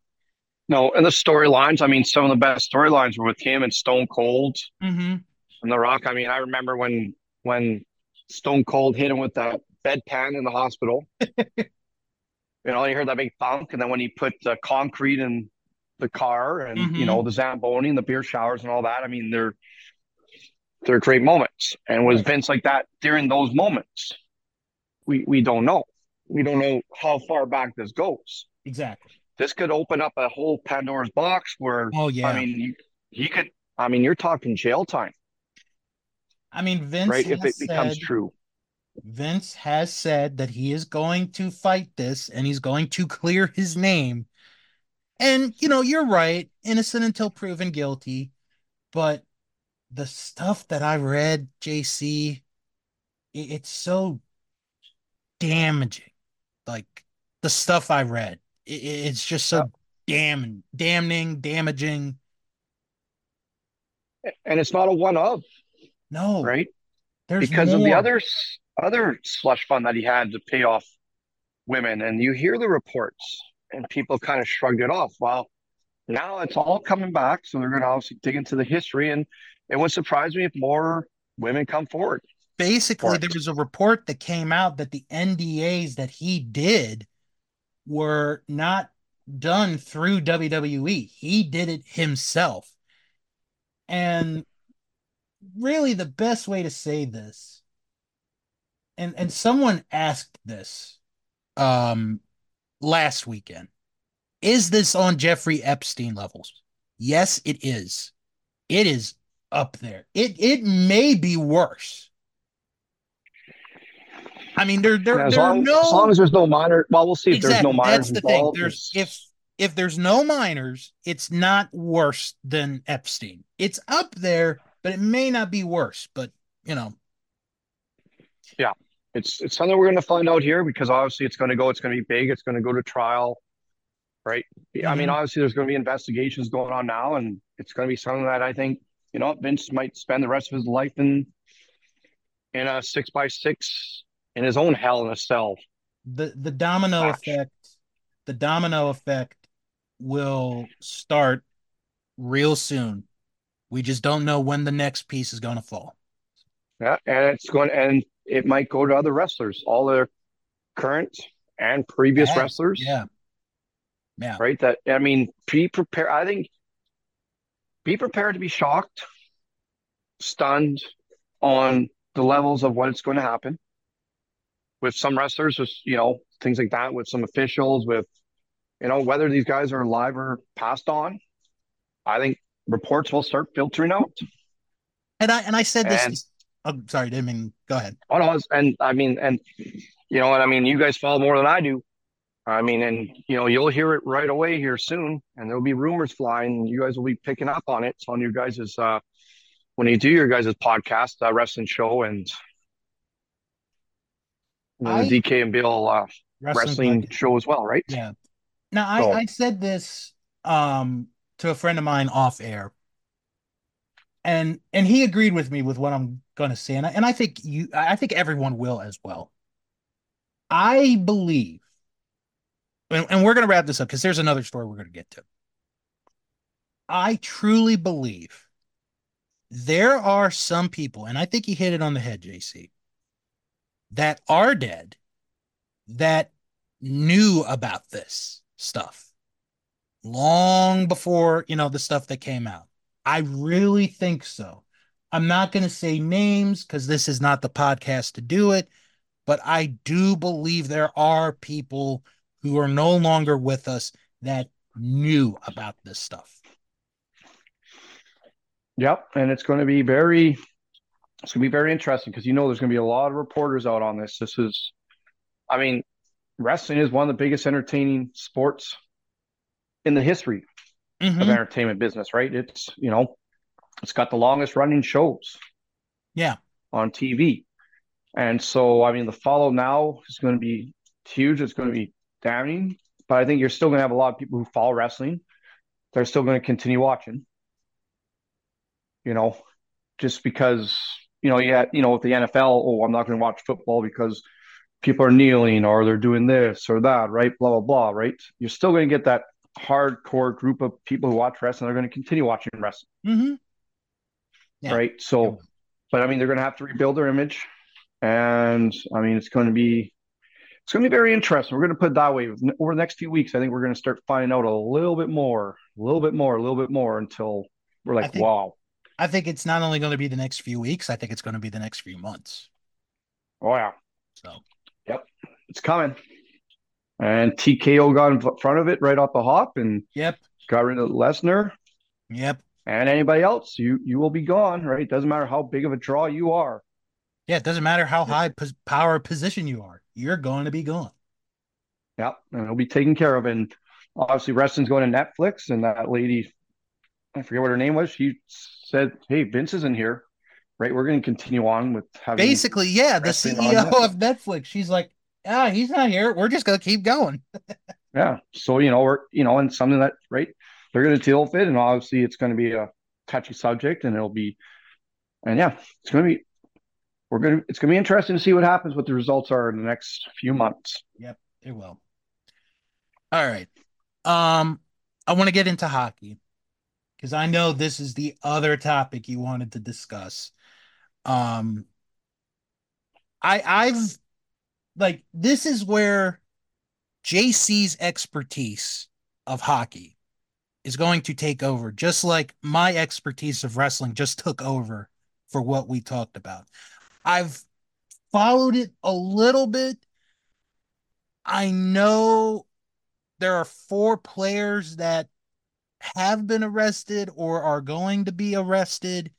No, and the storylines. I mean, some of the best storylines were with him and Stone Cold mm-hmm. and The Rock. I mean, I remember when when Stone Cold hit him with that bedpan in the hospital. you know, you heard that big thunk, and then when he put the concrete in the car, and mm-hmm. you know the zamboni and the beer showers and all that. I mean, they're their great moments. And was Vince like that during those moments? We we don't know. We don't know how far back this goes. Exactly. This could open up a whole Pandora's box where Oh yeah. I mean he could I mean you're talking jail time. I mean Vince right if it said, becomes true. Vince has said that he is going to fight this and he's going to clear his name. And you know, you're right, innocent until proven guilty, but the stuff that I read, JC, it's so damaging. Like the stuff I read, it's just so damning, damning, damaging. And it's not a one of. No. Right? There's because more. of the other other slush fund that he had to pay off women. And you hear the reports and people kind of shrugged it off. Well, now it's all coming back. So they're going to obviously dig into the history. And it would surprise me if more women come forward. Basically, there was a report that came out that the NDAs that he did were not done through WWE. He did it himself. And really, the best way to say this, and, and someone asked this um, last weekend is this on Jeffrey Epstein levels? Yes, it is. It is up there. It it may be worse. I mean, there there, as there long, are no as long as there's no minor. Well, we'll see if exactly. there's no minors That's the involved. thing. There's if if there's no minors, it's not worse than Epstein. It's up there, but it may not be worse. But you know, yeah, it's it's something we're going to find out here because obviously it's going to go. It's going to be big. It's going to go to trial, right? Mm-hmm. I mean, Mhm. obviously there's going to be investigations going on now, and it's going to be something that I think you know Vince might spend the rest of his life in in a six by six in his own hell in a cell. the the domino Gosh. effect, the domino effect will start real soon. We just don't know when the next piece is going to fall. Yeah, and it's going and it might go to other wrestlers, all their current and previous Yes, wrestlers. Yeah. Yeah. right? That I mean, be prepared. I think be prepared to be shocked, stunned on the levels of what it's going to happen with some wrestlers, just you know, things like that, with some officials, with you know, whether these guys are alive or passed on. I think reports will start filtering out. And I and I said this. And- oh, sorry, I didn't mean. Go ahead. Oh no, and I mean, and you know what I mean. You guys follow more than I do. I mean, and you know, you'll hear it right away here soon, and there'll be rumors flying. And you guys will be picking up on it It's on your guys's uh, when you do your guys' podcast, uh, wrestling show, and you know, I- the DK and Bill uh, wrestling podcast. show as well, right? Yeah. Now I, So- I said this um to a friend of mine off air. And and he agreed with me with what I'm gonna say. And I, and I think you I think everyone will as well. I believe, and, and we're gonna wrap this up because there's another story we're gonna get to. I truly believe there are some people, and I think you hit it on the head, JC, that are dead that knew about this stuff long before, you know, the stuff that came out. I really think so. I'm not going to say names because this is not the podcast to do it, but I do believe there are people who are no longer with us that knew about this stuff. Yep, and it's going to be very, it's going to be very interesting because you know there's going to be a lot of reporters out on this. This is, I mean, wrestling is one of the biggest entertaining sports in the history Mhm. of entertainment business, right? It's you know, it's got the longest running shows Yeah. on TV, and so I mean the follow now is going to be huge. It's going to be damning, but I think you're still going to have a lot of people who follow wrestling. They're still going to continue watching. You know, just because you know had you know with the NFL, oh, I'm not going to watch football because people are kneeling or they're doing this or that, right? Blah blah blah, right? You're still going to get that hardcore group of people who watch wrestling. They're going to continue watching wrestling, hmm Yeah. right? So, but I mean, they're going to have to rebuild their image, and I mean, it's going to be it's going to be very interesting. We're going to put it that way over the next few weeks. I think we're going to start finding out a little bit more, a little bit more, a little bit more until we're I like, think- wow, I think it's not only going to be the next few weeks, I think it's going to be the next few months. Oh yeah. So, yep, it's coming. And TKO got in front of it right off the hop and yep, got rid of Lesnar. Yep. And anybody else, you you will be gone, right? It doesn't matter how big of a draw you are. Yeah, it doesn't matter how high pos- power position you are. You're going to be gone. Yep, and it'll be taken care of. And obviously, wrestling's going to Netflix, and that lady, I forget what her name was. She said, "Hey, Vince isn't here, right? We're going to continue on with having." Basically, yeah, the CEO Netflix. of Netflix. She's like, "Ah, he's not here. We're just going to keep going." yeah. So you know, we're you know, and something that right, they're going to deal with it, and obviously, it's going to be a touchy subject, and it'll be, and yeah, it's going to be. We're gonna. It's gonna be interesting to see what happens, what the results are in the next few months. Yep, it will. All right. Um, I want to get into hockey because I know this is the other topic you wanted to discuss. Um, I I've like this is where JC's expertise of hockey is going to take over, just like my expertise of wrestling just took over for what we talked about. I've followed it a little bit. I know there are four players that have been arrested or are going to be arrested.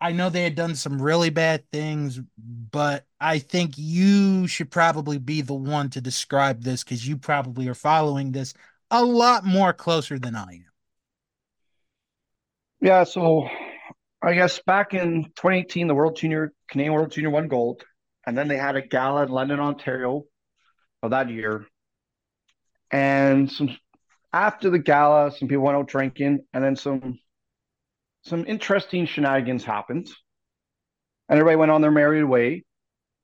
I know they had done some really bad things, but I think you should probably be the one to describe this because you probably are following this a lot more closer than I am. Yeah, so I guess back in 2018, the World Junior Canadian World Junior won gold, and then they had a gala in London, Ontario, of that year, and some after the gala, some people went out drinking, and then some some interesting shenanigans happened, and everybody went on their merry way.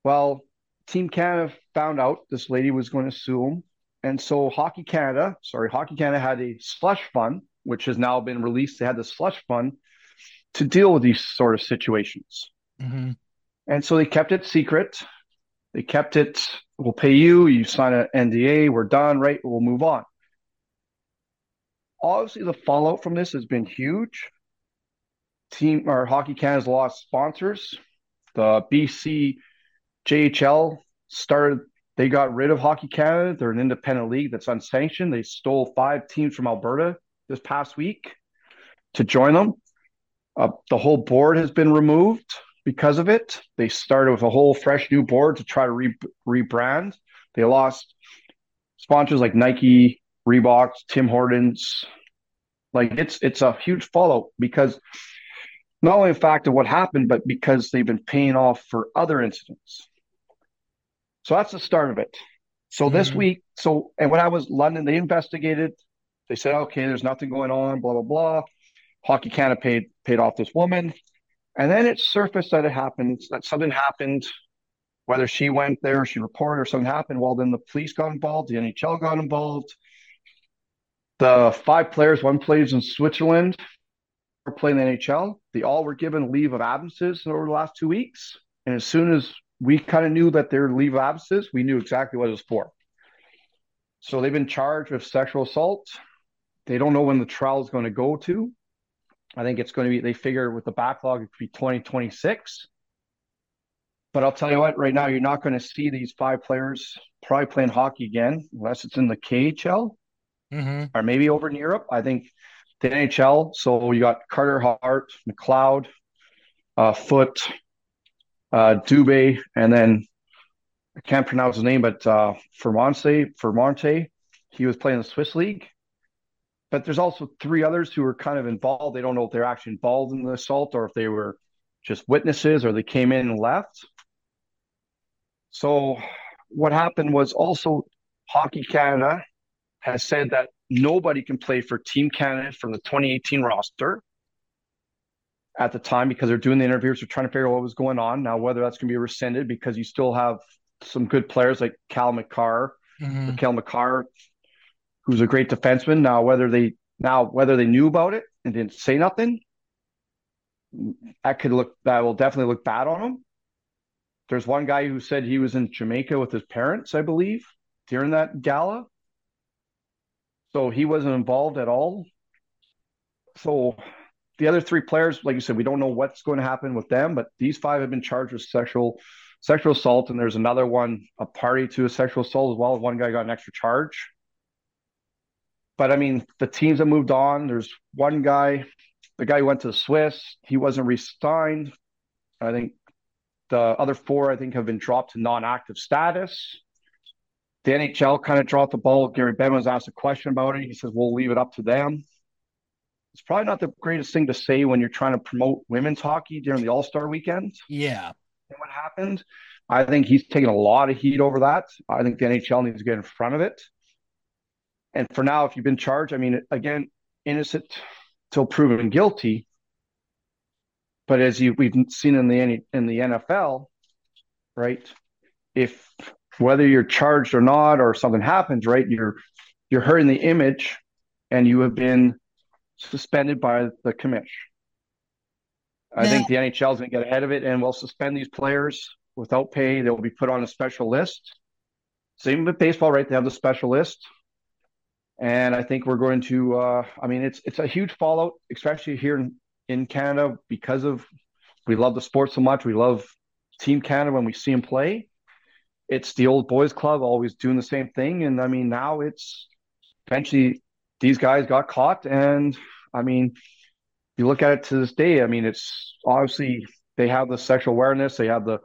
Well, Team Canada found out this lady was going to sue them, and so Hockey Canada, sorry, Hockey Canada had a slush fund, which has now been released. They had the slush fund to deal with these sort of situations, mm-hmm. and so they kept it secret. They kept it we'll pay you, you sign an NDA, we're done, right? We'll move on. Obviously, the fallout from this has been huge. Team or Hockey Canada's lost sponsors. The BC JHL started, they got rid of Hockey Canada. They're an independent league that's unsanctioned. They stole five teams from Alberta this past week to join them. Uh, the whole board has been removed because of it. They started with a whole fresh new board to try to re- rebrand. They lost sponsors like Nike, Reebok, Tim Hortons. Like it's it's a huge fallout because not only the fact of what happened, but because they've been paying off for other incidents. So that's the start of it. So mm-hmm. this week, so and when I was London, they investigated. They said, okay, there's nothing going on, blah blah blah. Hockey Canada paid paid off this woman. And then it surfaced that it happened, that something happened, whether she went there, she reported, or something happened. Well, then the police got involved, the NHL got involved. The five players, one plays in Switzerland, are playing the NHL. They all were given leave of absences over the last two weeks. And as soon as we kind of knew that their leave of absences, we knew exactly what it was for. So they've been charged with sexual assault. They don't know when the trial is going to go to. I think it's going to be, they figure with the backlog, it could be 2026. But I'll tell you what, right now, you're not going to see these five players probably playing hockey again, unless it's in the KHL mm-hmm. or maybe over in Europe. I think the NHL. So you got Carter Hart, McLeod, uh, Foote, uh, Dubé, and then I can't pronounce his name, but uh, Fermonte, Fermonte, he was playing the Swiss League but there's also three others who were kind of involved. They don't know if they're actually involved in the assault or if they were just witnesses or they came in and left. So what happened was also Hockey Canada has said that nobody can play for Team Canada from the 2018 roster at the time because they're doing the interviews, they're trying to figure out what was going on. Now, whether that's going to be rescinded because you still have some good players like Cal Makar, mm-hmm. Cale Makar who's a great defenseman. Now, whether they now whether they knew about it and didn't say nothing, that could look that will definitely look bad on them. There's one guy who said he was in Jamaica with his parents, I believe, during that gala. So he wasn't involved at all. So the other three players, like you said, we don't know what's going to happen with them, but these five have been charged with sexual sexual assault, and there's another one, a party to a sexual assault as well. One guy got an extra charge. But I mean, the teams have moved on. There's one guy, the guy who went to the Swiss, he wasn't re-signed. I think the other four, I think, have been dropped to non-active status. The NHL kind of dropped the ball. Gary Bettman was asked a question about it. He says, "We'll leave it up to them." It's probably not the greatest thing to say when you're trying to promote women's hockey during the All Star weekend. Yeah. And what happened? I think he's taking a lot of heat over that. I think the NHL needs to get in front of it. And for now, if you've been charged, I mean, again, innocent till proven guilty. But as you we've seen in the in the NFL, right? If whether you're charged or not, or something happens, right? You're you're hurting the image, and you have been suspended by the commission. I think the NHL is going to get ahead of it and will suspend these players without pay. They will be put on a special list. Same with baseball, right? They have the special list, and I think we're going to. Uh, I mean, it's it's a huge fallout, especially here in, in Canada, because of we love the sport so much. We love Team Canada when we see them play. It's the old boys club always doing the same thing, and I mean now it's eventually these guys got caught, and I mean, you look at it to this day. I mean, it's obviously they have the sexual awareness, they have the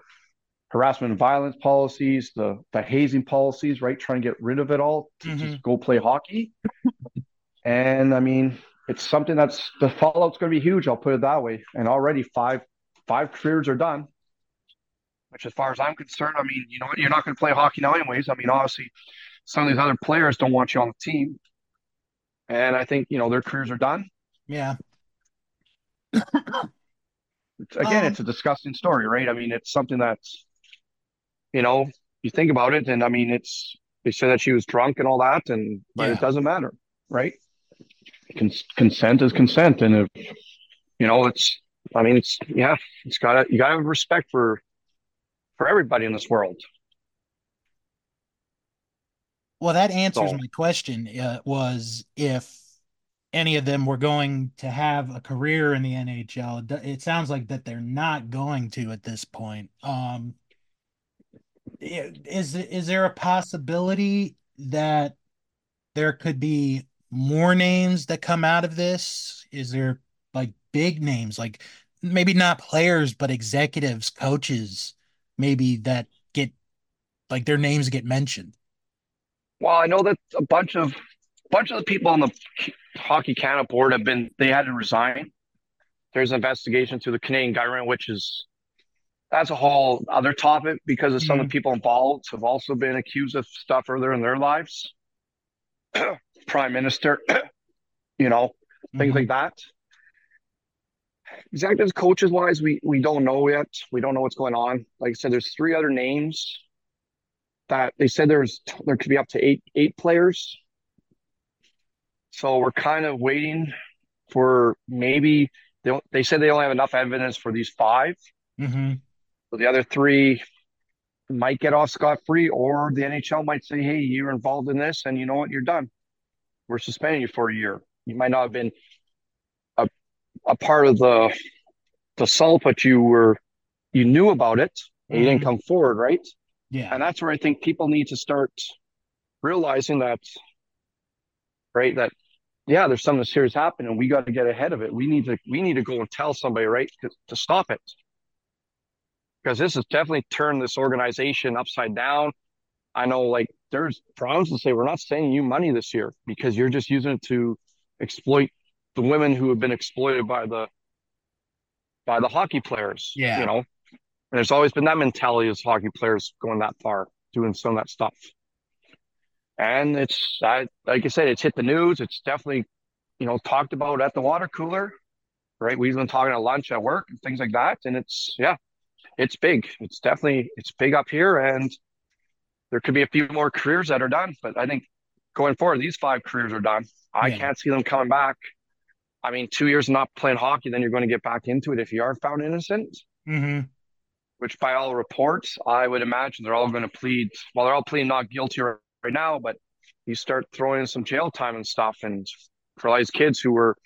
harassment and violence policies, the the hazing policies, right? Trying to get rid of it all to mm-hmm. just go play hockey. and I mean, it's something that's the fallout's going to be huge. I'll put it that way. And already five five careers are done. Which, as far as I'm concerned, I mean, you know what? You're not going to play hockey now, anyways. I mean, obviously, some of these other players don't want you on the team, and I think you know their careers are done. Yeah. It's, again, um, it's a disgusting story, right? I mean, it's something that's, you know, you think about it, and I mean, it's they say that she was drunk and all that, and but yeah. it doesn't matter, right? Cons- consent is consent, and if you know, it's, I mean, it's yeah, it's gotta you gotta have respect for for everybody in this world. Well, that answers so, my question. Uh, was if any of them were going to have a career in the NHL. It sounds like that they're not going to at this point. Um, is is there a possibility that there could be more names that come out of this? Is there like big names, like maybe not players, but executives, coaches, maybe that get like their names get mentioned? Well, I know that a bunch of a bunch of the people on the Hockey Canada board have been they had to resign. There's an investigation to the Canadian government, which is that's a whole other topic because of some mm-hmm. of the people involved have also been accused of stuff earlier in their lives. Prime Minister, you know, things mm-hmm. like that. Executives, coaches wise, we we don't know yet. We don't know what's going on. Like I said, there's three other names that they said there's there could be up to eight eight players so we're kind of waiting for maybe they they said they only have enough evidence for these 5 mm-hmm. So the other three might get off scot free, or the NHL might say, "Hey, you're involved in this, and you know what? You're done. We're suspending you for a year. You might not have been a a part of the the assault, but you were you knew about it. And mm-hmm. You didn't mm-hmm. come forward, right? Yeah. And that's where I think people need to start realizing that, right? That yeah, there's something serious happening. We got to get ahead of it. We need to we need to go and tell somebody, right, to, to stop it. Because this has definitely turned this organization upside down. I know, like, there's problems to say we're not sending you money this year because you're just using it to exploit the women who have been exploited by the by the hockey players. Yeah, you know, and there's always been that mentality as hockey players going that far, doing some of that stuff and it's I, like I said, it's hit the news. It's definitely you know talked about at the water cooler, right? We've been talking at lunch at work and things like that, and it's yeah, it's big. It's definitely it's big up here, and there could be a few more careers that are done. But I think going forward, these five careers are done. I yeah. can't see them coming back. I mean, two years not playing hockey, then you're going to get back into it if you are found innocent. Mm-hmm. Which, by all reports, I would imagine they're all going to plead. Well, they're all pleading not guilty or right now, but you start throwing in some jail time and stuff. And for all these kids who were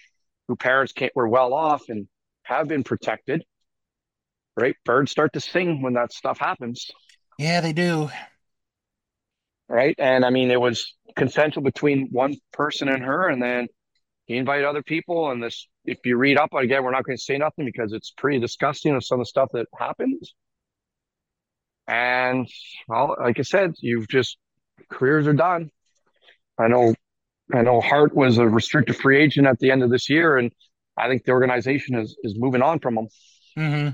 who parents can't were well off and have been protected, right? Birds start to sing when that stuff happens. Yeah, they do. Right. And I mean, it was consensual between one person and her, and then he invited other people. And this, if you read up again, we're not going to say nothing because it's pretty disgusting of some of the stuff that happens. And well, like I said, you've just careers are done. I know, I know Hart was a restricted free agent at the end of this year, and I think the organization is is moving on from him. Mm-hmm.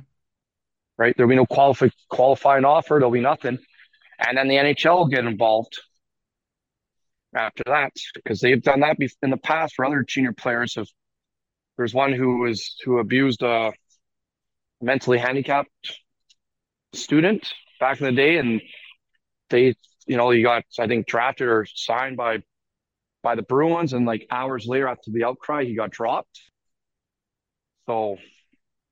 Right, there'll be no qualify, qualifying offer. There'll be nothing, and then the NHL will get involved after that because they've done that in the past for other junior players. Have there's one who was who abused a mentally handicapped student back in the day, and they, you know, he got I think drafted or signed by by the Bruins, and like hours later after the outcry, he got dropped. So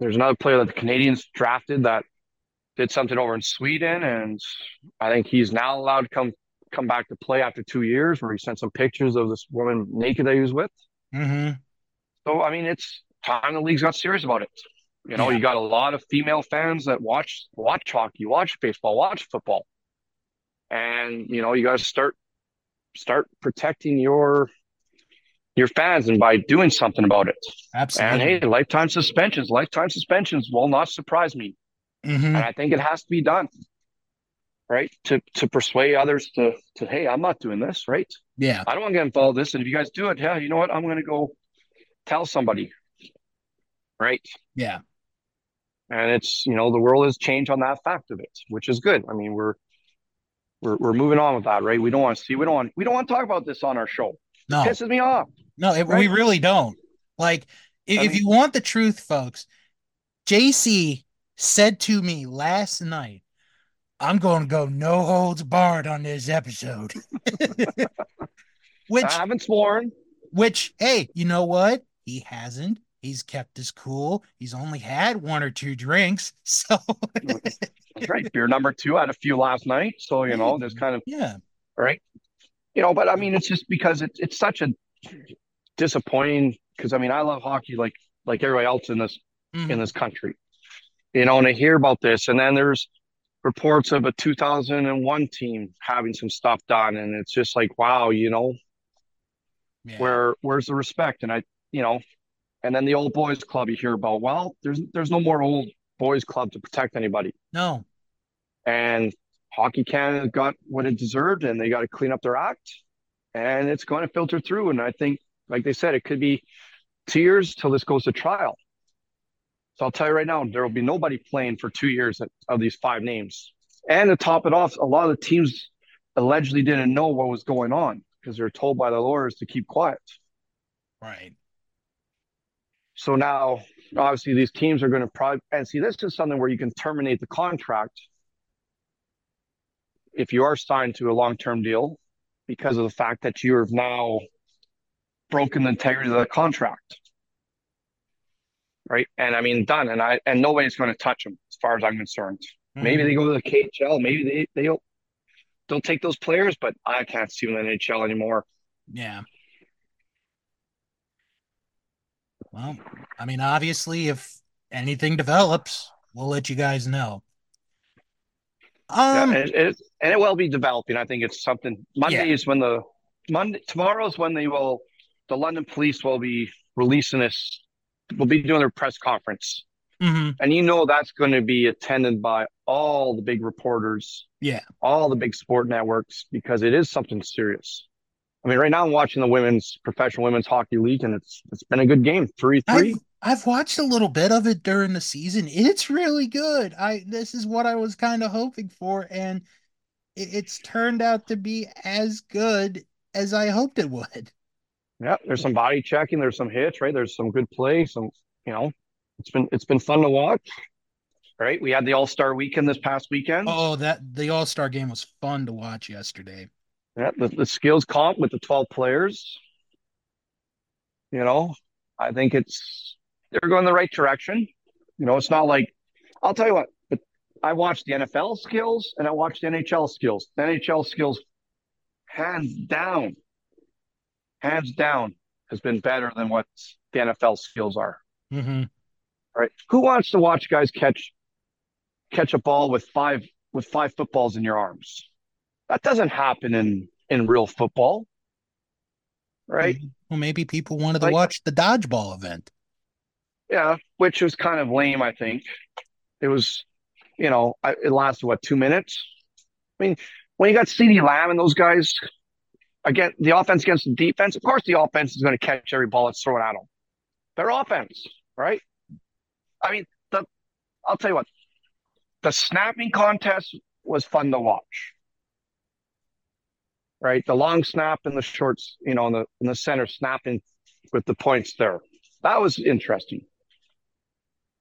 there's another player that the Canadiens drafted that did something over in Sweden, and I think he's now allowed to come come back to play after two years, where he sent some pictures of this woman naked that he was with. Mm-hmm. So I mean, it's time the league's got serious about it. You know, yeah. you got a lot of female fans that watch watch hockey, watch baseball, watch football, and you know, you got to start start protecting your your fans and by doing something about it. Absolutely. And hey, lifetime suspensions, lifetime suspensions will not surprise me. Mm-hmm. And I think it has to be done. Right. To to persuade others to to hey, I'm not doing this, right? Yeah. I don't want to get involved in this. And if you guys do it, yeah, you know what? I'm gonna go tell somebody. Right. Yeah. And it's, you know, the world has changed on that fact of it, which is good. I mean, we're we're we're moving on with that, right? We don't want to see we don't want we don't want to talk about this on our show. No. It pisses me off. No, it, right? we really don't. Like, if, I mean, if you want the truth, folks, JC said to me last night, I'm going to go no holds barred on this episode. which I haven't sworn. Which, hey, you know what? He hasn't. He's kept his cool. He's only had one or two drinks. So That's right. Beer number two. I had a few last night. So, you know, there's kind of yeah. Right. You know, but I mean it's just because it's it's such a disappointing because I mean I love hockey like like everybody else in this mm-hmm. in this country. You know, and I hear about this, and then there's reports of a 2001 team having some stuff done, and it's just like, wow, you know, yeah. where where's the respect? And I, you know, and then the old boys club you hear about. Well, there's there's no more old boys club to protect anybody. No. And Hockey Canada got what it deserved, and they got to clean up their act, and it's going to filter through. And I think like they said, it could be two years till this goes to trial. So I'll tell you right now, there will be nobody playing for two years of these five names. And to top it off, a lot of the teams allegedly didn't know what was going on because they're told by the lawyers to keep quiet. Right. So now, obviously, these teams are going to probably, and see, this is something where you can terminate the contract if you are signed to a long term deal because of the fact that you're now broken the integrity of the contract. Right. And I mean, done. And I, and nobody's going to touch them as far as I'm concerned. Mm-hmm. Maybe they go to the KHL. Maybe they, they'll, they'll take those players, but I can't see them in the NHL anymore. Yeah. Well, I mean, obviously, if anything develops, we'll let you guys know. Um, yeah, and, it, and it will be developing. I think it's something. Monday yeah. is when the Monday. Tomorrow is when they will the London police will be releasing this, will be doing their press conference. Mm-hmm. And you know that's going to be attended by all the big reporters, yeah, all the big sport networks because it is something serious. I mean, right now I'm watching the women's professional women's hockey league, and it's it's been a good game, three three. I've, I've watched a little bit of it during the season. It's really good. I this is what I was kind of hoping for, and it, it's turned out to be as good as I hoped it would. Yeah, there's some body checking. There's some hits, right? There's some good play. Some, you know, it's been it's been fun to watch. Right? We had the All Star weekend this past weekend. Oh, that the All Star game was fun to watch yesterday. Yeah, the, the skills comp with the 12 players. You know, I think it's they're going the right direction. You know, it's not like I'll tell you what, but I watched the NFL skills and I watched the NHL skills. The NHL skills, hands down, hands down, has been better than what the NFL skills are. Mm-hmm. Right? Who wants to watch guys catch catch a ball with five with five footballs in your arms? That doesn't happen in in real football. Right? Well, maybe people wanted like, to watch the dodgeball event. Yeah, which was kind of lame, I think. It was, you know, it lasted what, two minutes? I mean, when you got CeeDee Lamb and those guys, again, the offense against the defense, of course the offense is going to catch every ball that's thrown at them. Their offense, right? I mean, the I'll tell you what, the snapping contest was fun to watch. Right? The long snap and the shorts, you know, in the in the center snapping with the points there. That was interesting.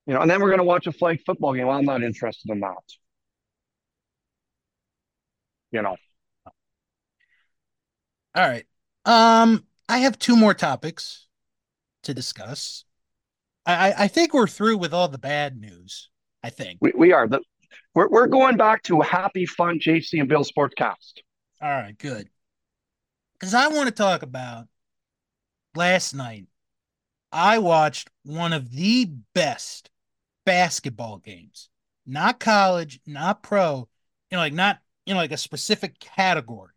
You know, and then we're going to watch a flag football game. Well, I'm not interested in that. You know. All right. Um, I have two more topics to discuss. I, I think we're through with all the bad news. I think we, we are. The, we're we're going back to happy, fun JC and Bill Sportscast. All right, good. Because I want to talk about last night. I watched one of the best basketball games, not college, not pro, you know, like not, you know, like a specific category,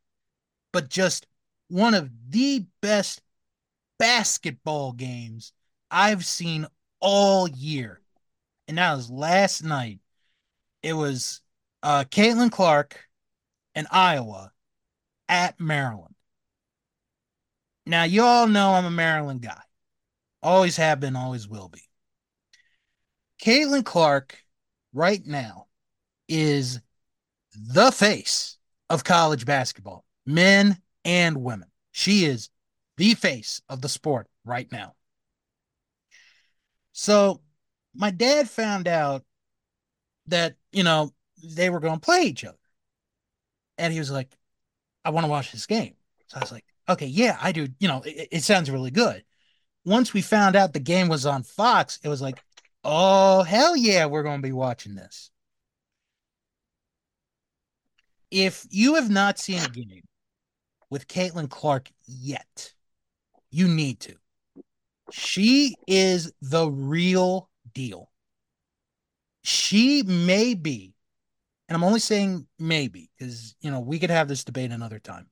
but just one of the best basketball games I've seen all year. And that was last night. It was uh Caitlin Clark and Iowa at Maryland. Now, you all know I'm a Maryland guy. Always have been, always will be. Caitlin Clark right now is the face of college basketball, men and women. She is the face of the sport right now. So, my dad found out that, you know, they were going to play each other. And he was like, I want to watch this game. So I was like, okay, yeah, I do. You know, it, it sounds really good. Once we found out the game was on Fox, it was like, Oh, hell yeah, we're going to be watching this. If you have not seen a game with Caitlin Clark yet, you need to. She is the real deal. She may be, and I'm only saying maybe because, you know, we could have this debate another time.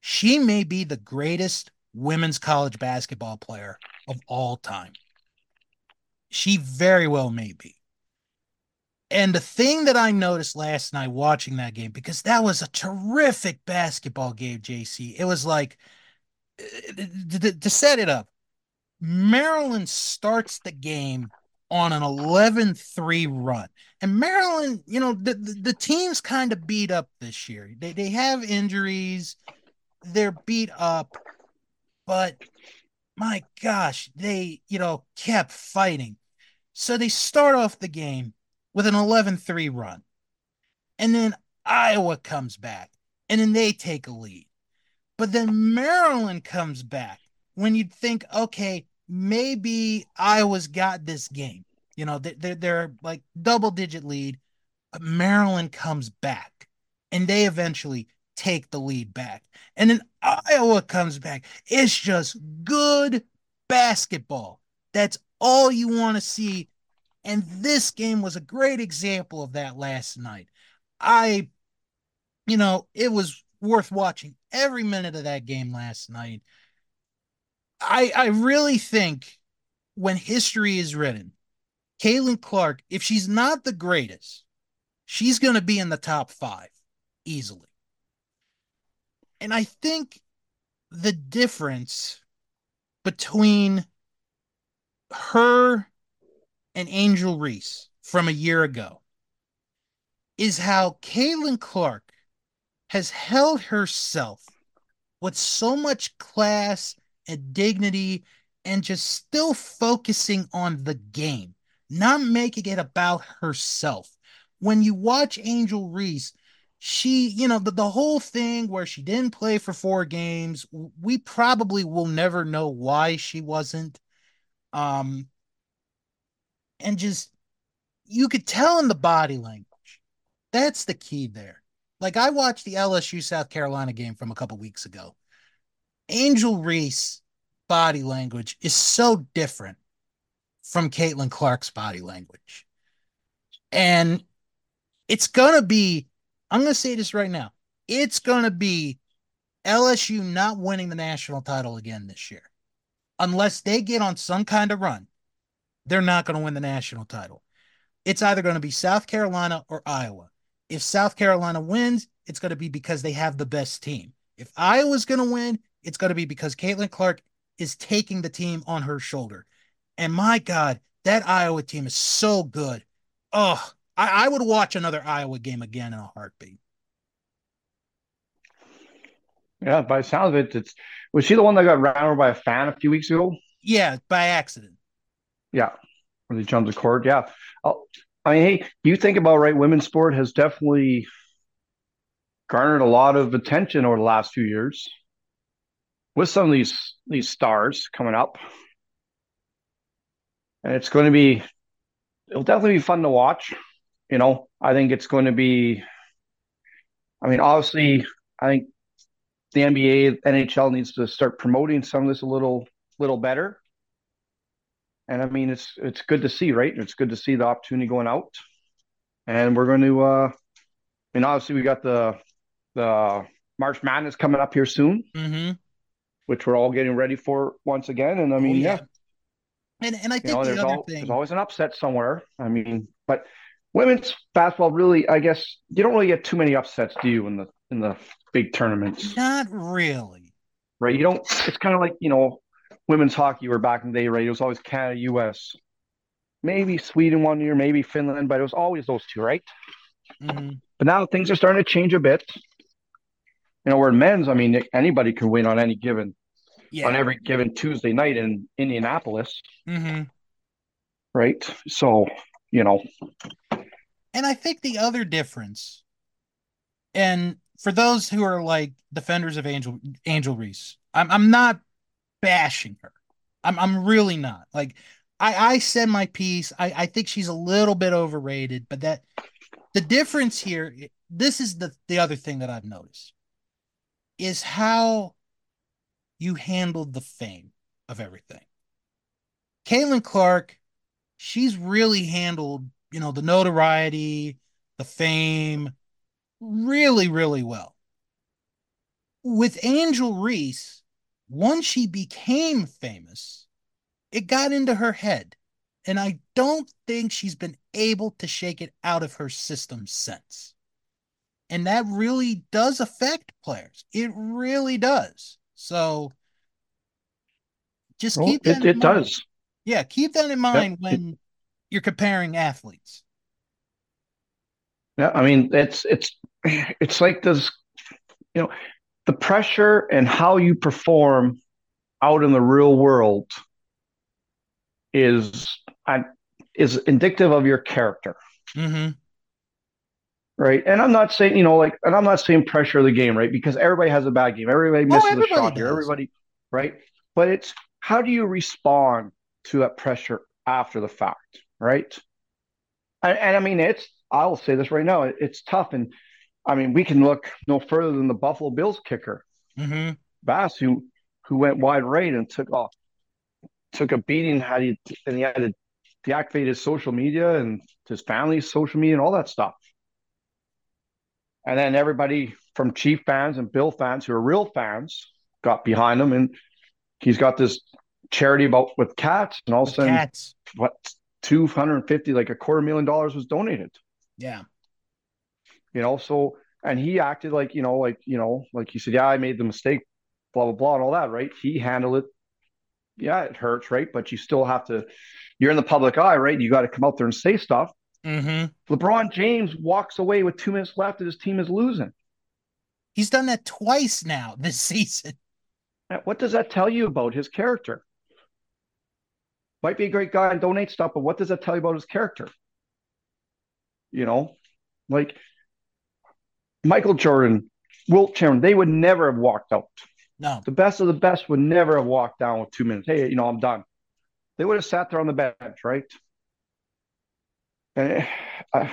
She may be the greatest women's college basketball player of all time. She very well may be. And the thing that I noticed last night watching that game, because that was a terrific basketball game, JC, it was like uh, to, to set it up, Maryland starts the game on an 11 3 run. And Maryland, you know, the, the, the team's kind of beat up this year. They, they have injuries, they're beat up, but my gosh, they, you know, kept fighting. So they start off the game with an 11 3 run. And then Iowa comes back and then they take a lead. But then Maryland comes back when you'd think, okay, maybe Iowa's got this game. You know, they're, they're like double digit lead. But Maryland comes back and they eventually take the lead back. And then Iowa comes back. It's just good basketball. That's all you want to see and this game was a great example of that last night. I, you know, it was worth watching every minute of that game last night. I I really think when history is written, Caitlin Clark, if she's not the greatest, she's going to be in the top five easily. And I think the difference between her and Angel Reese from a year ago is how Caitlin Clark has held herself with so much class and dignity and just still focusing on the game, not making it about herself. When you watch Angel Reese, she, you know, the, the whole thing where she didn't play for four games, we probably will never know why she wasn't. Um, and just you could tell in the body language. That's the key there. Like I watched the LSU South Carolina game from a couple weeks ago. Angel Reese body language is so different from Caitlin Clark's body language. And it's going to be, I'm going to say this right now, it's going to be LSU not winning the national title again this year. Unless they get on some kind of run, they're not going to win the national title. It's either going to be South Carolina or Iowa. If South Carolina wins, it's going to be because they have the best team. If Iowa's going to win, it's going to be because Caitlin Clark is taking the team on her shoulder. And my God, that Iowa team is so good. Oh, I, I would watch another Iowa game again in a heartbeat. Yeah, by the sounds of it, it's was she the one that got ran over by a fan a few weeks ago? Yeah, by accident. Yeah, when they jumped the court. Yeah, I'll, I mean, hey, you think about right? Women's sport has definitely garnered a lot of attention over the last few years with some of these these stars coming up, and it's going to be it'll definitely be fun to watch. You know, I think it's going to be. I mean, obviously, I think the NBA, NHL needs to start promoting some of this a little little better. And I mean, it's it's good to see, right? It's good to see the opportunity going out, and we're going to. uh I mean, obviously, we got the the March Madness coming up here soon, mm-hmm. which we're all getting ready for once again. And I mean, oh, yeah. yeah. And and I think you know, the other all, thing there's always an upset somewhere. I mean, but women's basketball really, I guess, you don't really get too many upsets, do you, in the in the big tournaments? Not really. Right. You don't. It's kind of like you know, women's hockey. Were back in the day, right? It was always Canada, U.S. Maybe Sweden one year, maybe Finland, but it was always those two, right? Mm-hmm. But now things are starting to change a bit you know, where men's, I mean, anybody can win on any given, yeah. on every given Tuesday night in Indianapolis. Mm-hmm. Right. So, you know. And I think the other difference, and for those who are like defenders of Angel Angel Reese, I'm I'm not bashing her. I'm I'm really not. Like I I said my piece. I I think she's a little bit overrated, but that the difference here. This is the the other thing that I've noticed is how you handled the fame of everything. Caitlin Clark, she's really handled, you know, the notoriety, the fame really, really well. With Angel Reese, once she became famous, it got into her head. And I don't think she's been able to shake it out of her system since. And that really does affect players. It really does. So just well, keep that it, it does. Yeah, keep that in mind yeah, when it, you're comparing athletes. Yeah, I mean it's it's it's like this, you know, the pressure and how you perform out in the real world is is indicative of your character. Mm-hmm right? And I'm not saying, you know, like, and I'm not saying pressure of the game, right? Because everybody has a bad game. Everybody misses oh, everybody a shot does. here. Everybody, right? But it's how do you respond to that pressure after the fact, right? And, and I mean, it's, I'll say this right now, it's tough. And I mean, we can look no further than the Buffalo Bills kicker, mm-hmm. Bass, who, who went wide right and took off, took a beating, had he, and he had to deactivate his social media and his family's social media and all that stuff and then everybody from Chief fans and Bill fans who are real fans got behind him. And he's got this charity about with cats. And all of a sudden, cats. what, 250, like a quarter million dollars was donated. Yeah. You know, so, and he acted like, you know, like, you know, like he said, yeah, I made the mistake, blah, blah, blah, and all that, right? He handled it. Yeah, it hurts, right? But you still have to, you're in the public eye, right? You got to come out there and say stuff. Mm-hmm. LeBron James walks away with two minutes left and his team is losing. He's done that twice now this season. What does that tell you about his character? Might be a great guy and donate stuff, but what does that tell you about his character? You know, like Michael Jordan, Wilt Chamberlain, they would never have walked out. No. The best of the best would never have walked down with two minutes. Hey, you know, I'm done. They would have sat there on the bench, right? And uh,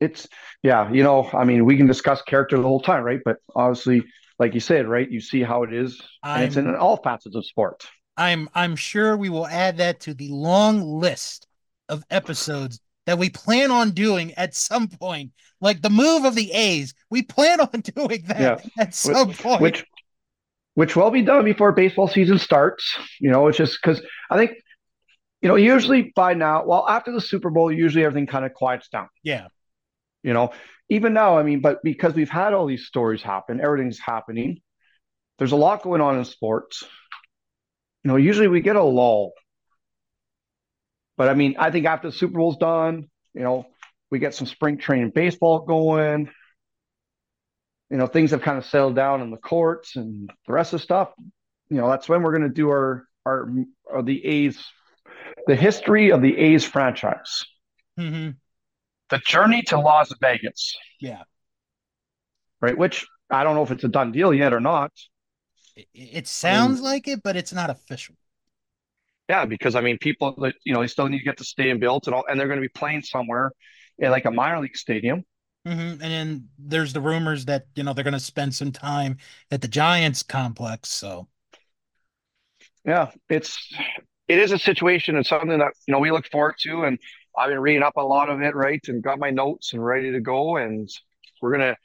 it's yeah, you know, I mean, we can discuss character the whole time, right? But obviously, like you said, right? You see how it is, and it's in all facets of sport. I'm I'm sure we will add that to the long list of episodes that we plan on doing at some point. Like the move of the A's, we plan on doing that Yeah. at some point. which which will be done before baseball season starts. You know, it's just because I think, you know, usually by now, well, after the Super Bowl, usually everything kind of quiets down. yeah, You know, even now, I mean, but because we've had all these stories happen, everything's happening. There's a lot going on in sports. You know, usually we get a lull. But I mean, I think after the Super Bowl's done, you know, we get some spring training baseball going. You know, things have kind of settled down in the courts and the rest of the stuff. You know, that's when we're going to do our our, our the A's, the history of the A's franchise, hmm the journey to Las Vegas, yeah. right? Which I don't know if it's a done deal yet or not. It, it sounds like it, but it's not official. Yeah, because I mean, people that you know they still need to get the stadium built and all, and they're going to be playing somewhere in like a minor league stadium. hmm And then there's the rumors that you know they're going to spend some time at the Giants complex. So Yeah, it's it is a situation and something that you know we look forward to, and I've been reading up a lot of it, right, and got my notes and ready to go, and we're gonna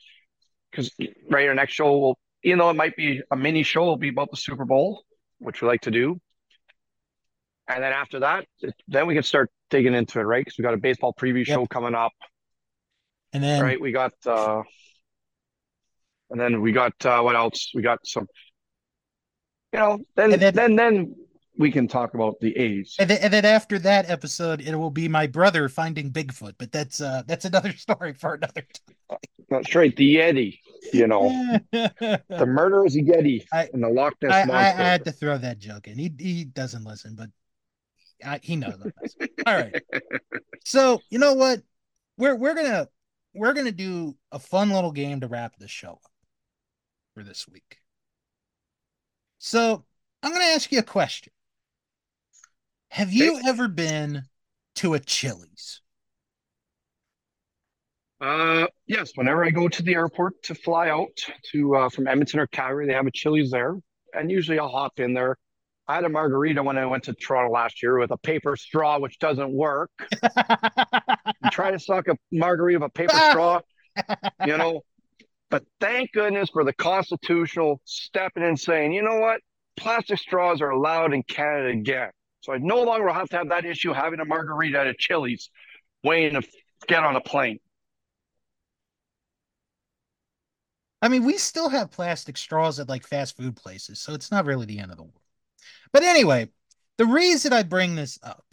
because right our next show will, even though it might be a mini show, will be about the Super Bowl, which we like to do, and then after that, then we can start digging into it, right? Because we got a baseball preview show coming up, and then right? We got uh, and then we got uh, what else? We got some, you know, then then- then then we can talk about the A's. And then, and then after that episode, it will be my brother finding Bigfoot, but that's uh that's another story for another time. That's right, the Yeti. You know, the murder is a Yeti I- and the Loch Ness I, I, I had to throw that joke in. He he doesn't listen, but I, he knows I'm messing. All right. So you know what? We're we're gonna we're gonna do a fun little game to wrap the show up for this week. So I'm gonna ask you a question. Have you ever been to a Chili's? Uh, yes. Whenever I go to the airport to fly out to uh, from Edmonton or Calgary, they have a Chili's there, and usually I'll hop in there. I had a margarita when I went to Toronto last year with a paper straw, which doesn't work. Try to suck a margarita with a paper straw, you know. But thank goodness for the constitutional stepping in saying, you know what, plastic straws are allowed in Canada again. So I no longer have to have that issue having a margarita at a Chili's waiting to get on a plane. I mean, we still have plastic straws at like fast food places, so it's not really the end of the world. But anyway, the reason I bring this up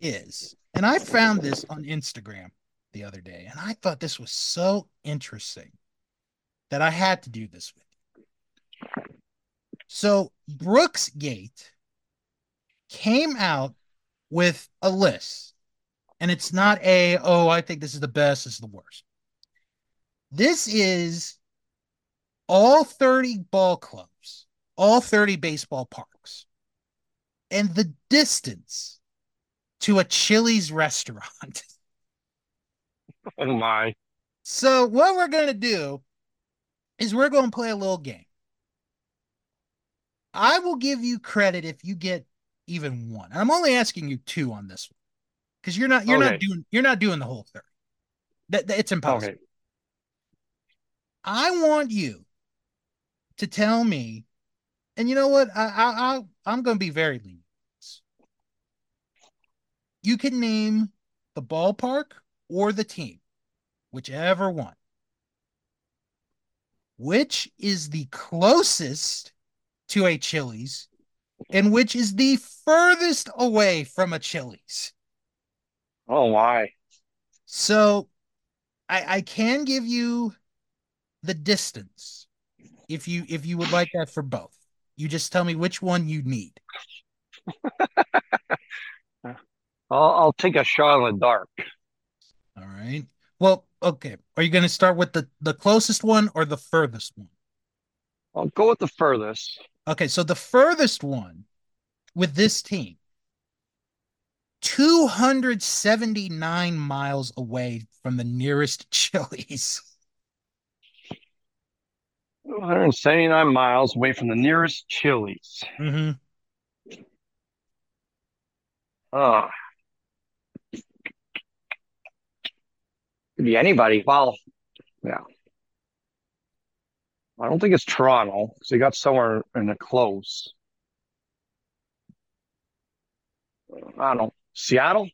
is, and I found this on Instagram the other day, and I thought this was so interesting that I had to do this with you. So, Brooks Gate came out with a list, and it's not a, oh, I think this is the best, this is the worst. This is all 30 ball clubs, all 30 baseball parks, and the distance to a Chili's restaurant. Oh my. So, what we're going to do is we're going to play a little game. I will give you credit if you get even one. And I'm only asking you two on this one because you're not you're Okay. not doing you're not doing the whole 30. That, that- it's impossible. Okay. I want you to tell me, and you know what? I, I, I I'm going to be very lenient. You can name the ballpark or the team, whichever one. Which is the closest to a Chili's, and which is the furthest away from a Chili's? Oh my. So, I I can give you the distance if you if you would like that for both. You just tell me which one you need. I'll, I'll take a shot in the dark. All right. Well, okay. Are you going to start with the the closest one or the furthest one? I'll go with the furthest. Okay, so the furthest one with this team 279 miles away from the nearest Chili's. 179 miles away from the nearest Chili's. Mm-hmm. Oh. Could be anybody. Well, yeah. I don't think it's Toronto because they got somewhere in the close. I don't know. Seattle?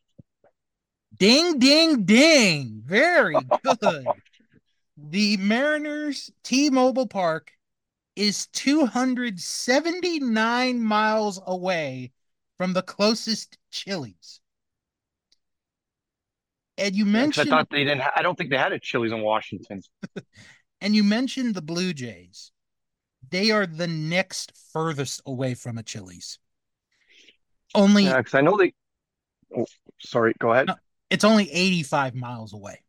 Ding, ding, ding. Very good. The Mariners T Mobile Park is 279 miles away from the closest Chili's. And you mentioned. I thought they didn't. Ha- I don't think they had a Chili's in Washington. and you mentioned the Blue Jays. They are the next furthest away from a Chili's. Only. Yeah, because I know they. Oh, sorry. Go ahead. No, it's only 85 miles away.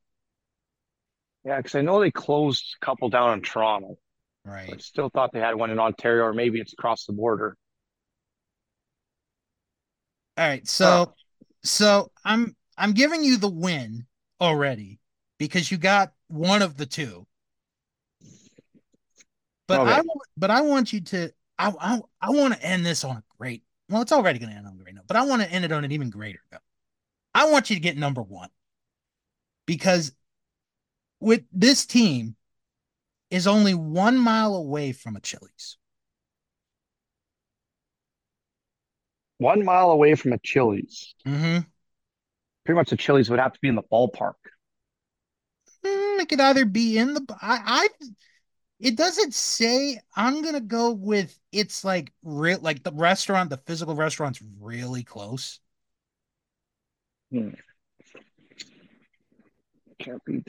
Yeah, because I know they closed a couple down in Toronto. Right. I still thought they had one in Ontario, or maybe it's across the border. All right, so so I'm I'm giving you the win already because you got one of the two. But okay. I but I want you to I I, I want to end this on a great. Well, it's already going to end on a great note, but I want to end it on an even greater note. I want you to get number one because with this team is only one mile away from a Chili's. One mile away from a Chili's. Mm-hmm. Pretty much the Chili's would have to be in the ballpark. Mm, it could either be in the I, I it doesn't say i'm gonna go with it's like real like the restaurant the physical restaurant's really close hmm. Can't be.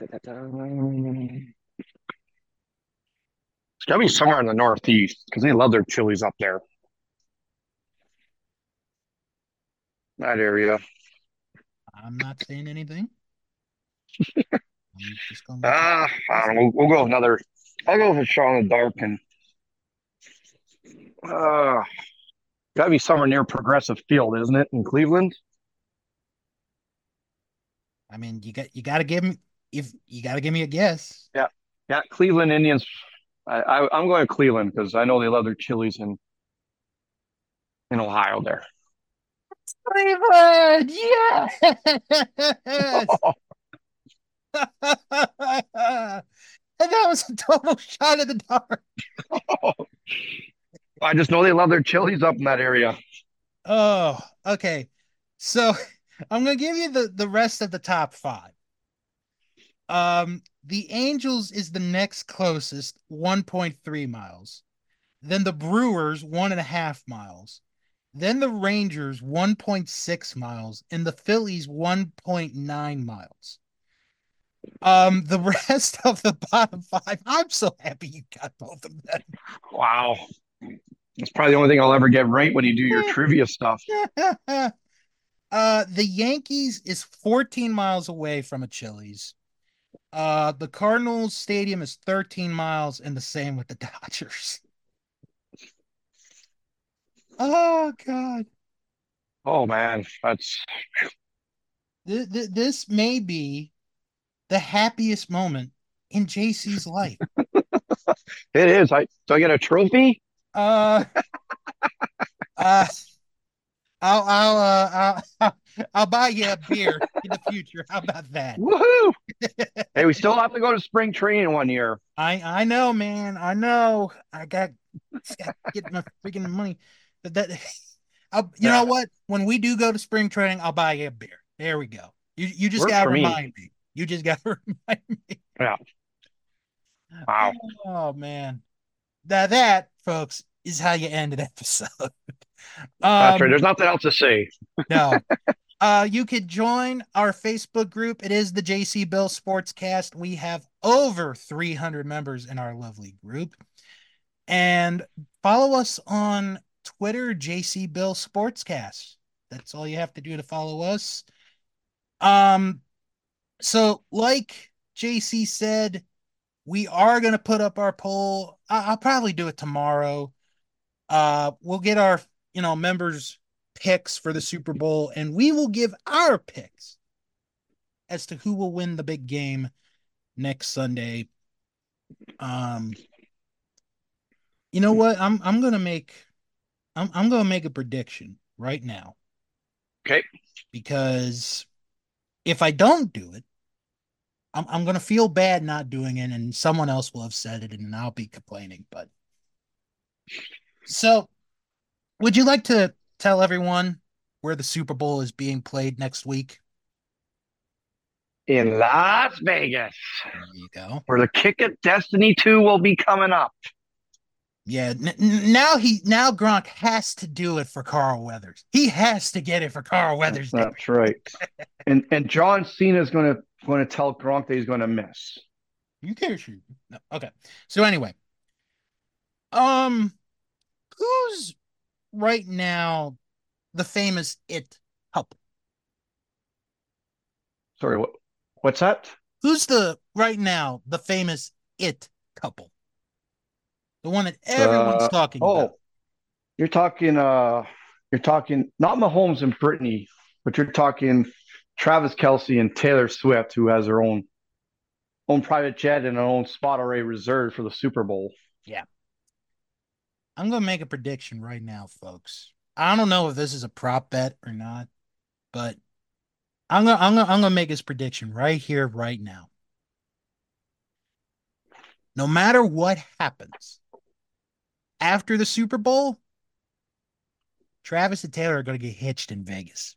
It's gotta be somewhere in the northeast because they love their chilies up there that area i'm not saying anything ah uh, I don't know. We'll, go another I'll go for shot in the dark and uh, gotta be somewhere near Progressive Field, isn't it, in Cleveland? I mean, you got you got to give me if you got to give me a guess. Yeah, yeah, Cleveland Indians. I, I am going to Cleveland because I know they love their chilies in in Ohio there. Cleveland, yes. And that was a total shot in the dark. I just know they love their chilies up in that area. Oh, okay. So I'm gonna give you the the rest of the top five. Um, the Angels is the next closest, 1.3 miles. Then the Brewers, one and a half miles. Then the Rangers, 1.6 miles, and the Phillies, 1.9 miles. Um, the rest of the bottom five, I'm so happy you got both of them. Wow. That's probably the only thing I'll ever get right when you do your trivia stuff. uh, the Yankees is 14 miles away from a Chili's. Uh, the Cardinals Stadium is 13 miles, and the same with the Dodgers. Oh God. Oh man, that's this may be the happiest moment in JC's life. it is. I do I get a trophy? Uh, uh, I'll I'll uh I'll, I'll buy you a beer in the future. How about that? Woohoo! hey, we still have to go to spring training one year. I I know, man. I know. I got, got get my freaking money. But that, I'll, you yeah. know what? When we do go to spring training, I'll buy you a beer. There we go. You you just gotta remind me. me. You just got to remind me. Yeah. Wow. Oh man. Now that, folks, is how you end an episode. um, That's right. There's nothing else to say. no. Uh, you could join our Facebook group. It is the JC Bill Sportscast. We have over 300 members in our lovely group. And follow us on Twitter, JC Bill Sportscast. That's all you have to do to follow us. Um, so, like JC said, we are going to put up our poll. I- will probably do it tomorrow. Uh, we'll get our, you know, members' picks for the Super Bowl, and we will give our picks as to who will win the big game next Sunday. Um, You know what? I'm I'm gonna make I'm I'm gonna make a prediction right now. Okay. Because if I don't do it, I'm I'm gonna feel bad not doing it, and someone else will have said it, and I'll be complaining. But so, would you like to tell everyone where the Super Bowl is being played next week? In Las Vegas. There you go. Where the Kick of Destiny 2 will be coming up. Yeah, n- now he now Gronk has to do it for Carl Weathers. He has to get it for Carl Weathers. That's, that's right. and and John Cena is going to going to tell Gronk that he's going to miss. You care, shoot. No. Okay. So anyway, um, who's right now the famous it couple? Sorry, what? What's that? Who's the right now the famous it couple? The one that everyone's Uh, talking Oh, about. you're talking. Uh, you're talking not Mahomes and Brittany, but you're talking Travis Kelce and Taylor Swift, who has her own own private jet and her own spot already reserved for the Super Bowl. I'm gonna make a prediction right now, folks. I don't know if this is a prop bet or not, but I'm gonna I'm gonna I'm gonna make this prediction right here, right now. No matter what happens after the Super Bowl, Travis and Taylor are gonna get hitched in Vegas.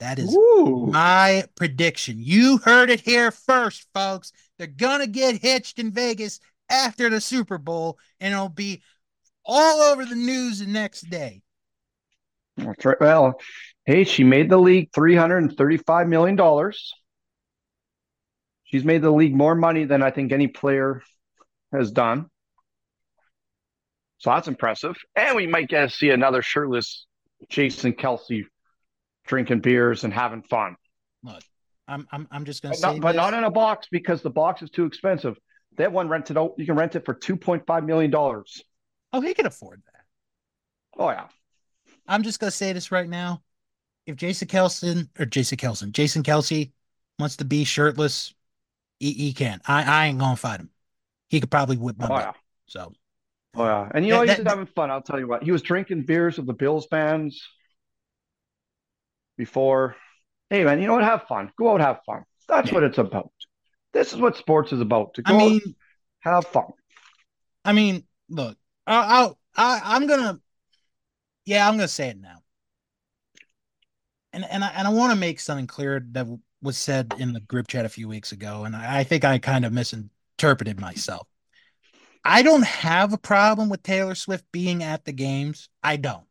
That is Ooh, my prediction. You heard it here first, folks. They're gonna get hitched in Vegas after the Super Bowl, and it'll be all over the news the next day. that's right. Well, hey, she made the league three hundred and thirty-five million dollars. She's made the league more money than I think any player has done. So that's impressive. And we might get to see another shirtless Jason Kelce drinking beers and having fun. I'm I'm I'm just gonna But say not, but this. not in a box because the box is too expensive. That one rented out, you can rent it for $2.5 million. Oh, he can afford that. Oh, yeah. I'm just gonna say this right now. If Jason Kelson or Jason Kelson, Jason Kelce wants to be shirtless, he, he can. I, I ain't gonna fight him. He could probably whip my Oh, butt. yeah. So Oh, yeah. And you know, That- he's that- having fun. I'll tell you what. He was drinking beers with the Bills fans before. Hey, man, you know what? Have fun. Go out, have fun. That's Yeah. what it's about. This is what sports is about. To go I mean, have fun. I mean, look, I, I, I, I'm gonna, yeah, I'm gonna say it now, and and I and I want to make something clear that was said in the group chat a few weeks ago, and I, I think I kind of misinterpreted myself. I don't have a problem with Taylor Swift being at the games. I don't.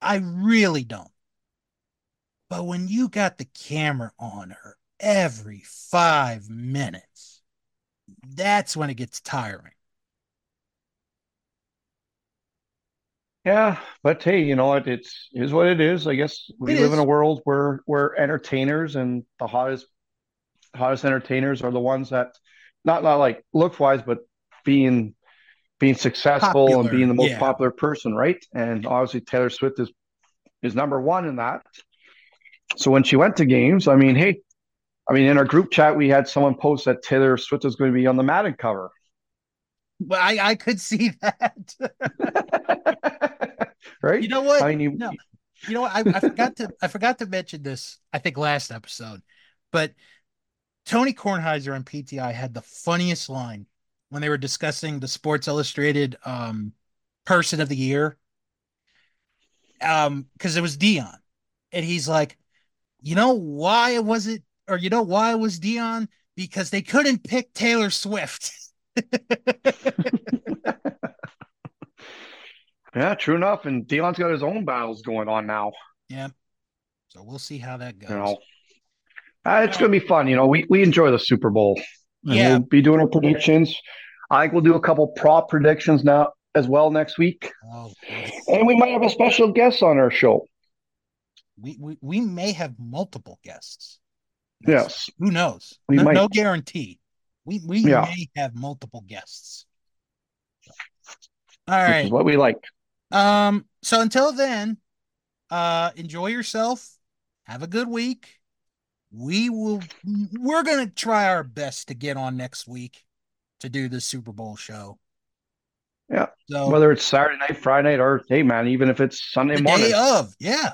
I really don't. But when you got the camera on her every five minutes, that's when it gets tiring. Yeah, but hey, you know what? It's is what it is. I guess we It live in a world where where entertainers and the hottest hottest entertainers are the ones that not not like look wise, but being being successful and being the most yeah. popular person, right? And obviously Taylor Swift is is number one in that. So when she went to games, I mean, hey, I mean, in our group chat, we had someone post that Taylor Swift is going to be on the Madden cover. Well, I, I could see that. right? you know what? I mean, you, No. You know what? I, I forgot to I forgot to mention this, I think last episode, but Tony Kornheiser on PTI had the funniest line when they were discussing the Sports Illustrated um person of the year. Um, because it was Deion. And he's like, you know why it was it, or you know why it was Deion? Because they couldn't pick Taylor Swift. yeah, true enough. And Deion's got his own battles going on now. Yeah. So we'll see how that goes. You know, uh, it's going to be fun. You know, we we enjoy the Super Bowl. And Yeah. we'll be doing our predictions. I think we'll do a couple prop predictions now as well next week, Oh, and we might have a special guest on our show. we, we we may have multiple guests. Yes, Who knows? We no, might. no guarantee. We we Yeah. may have multiple guests. All right. which is what we like. Um. So until then, uh, enjoy yourself. Have a good week. We will. We're gonna try our best to get on next week to do the Super Bowl show. Yeah. So Whether it's Saturday night, Friday night, or hey man, even if it's Sunday morning, day of, yeah.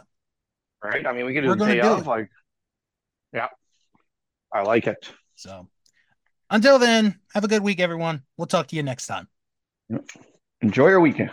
right? I mean, we can do We're the day do of. it. Like, I like it. So until then, have a good week, everyone. We'll talk to you next time. Enjoy your weekend.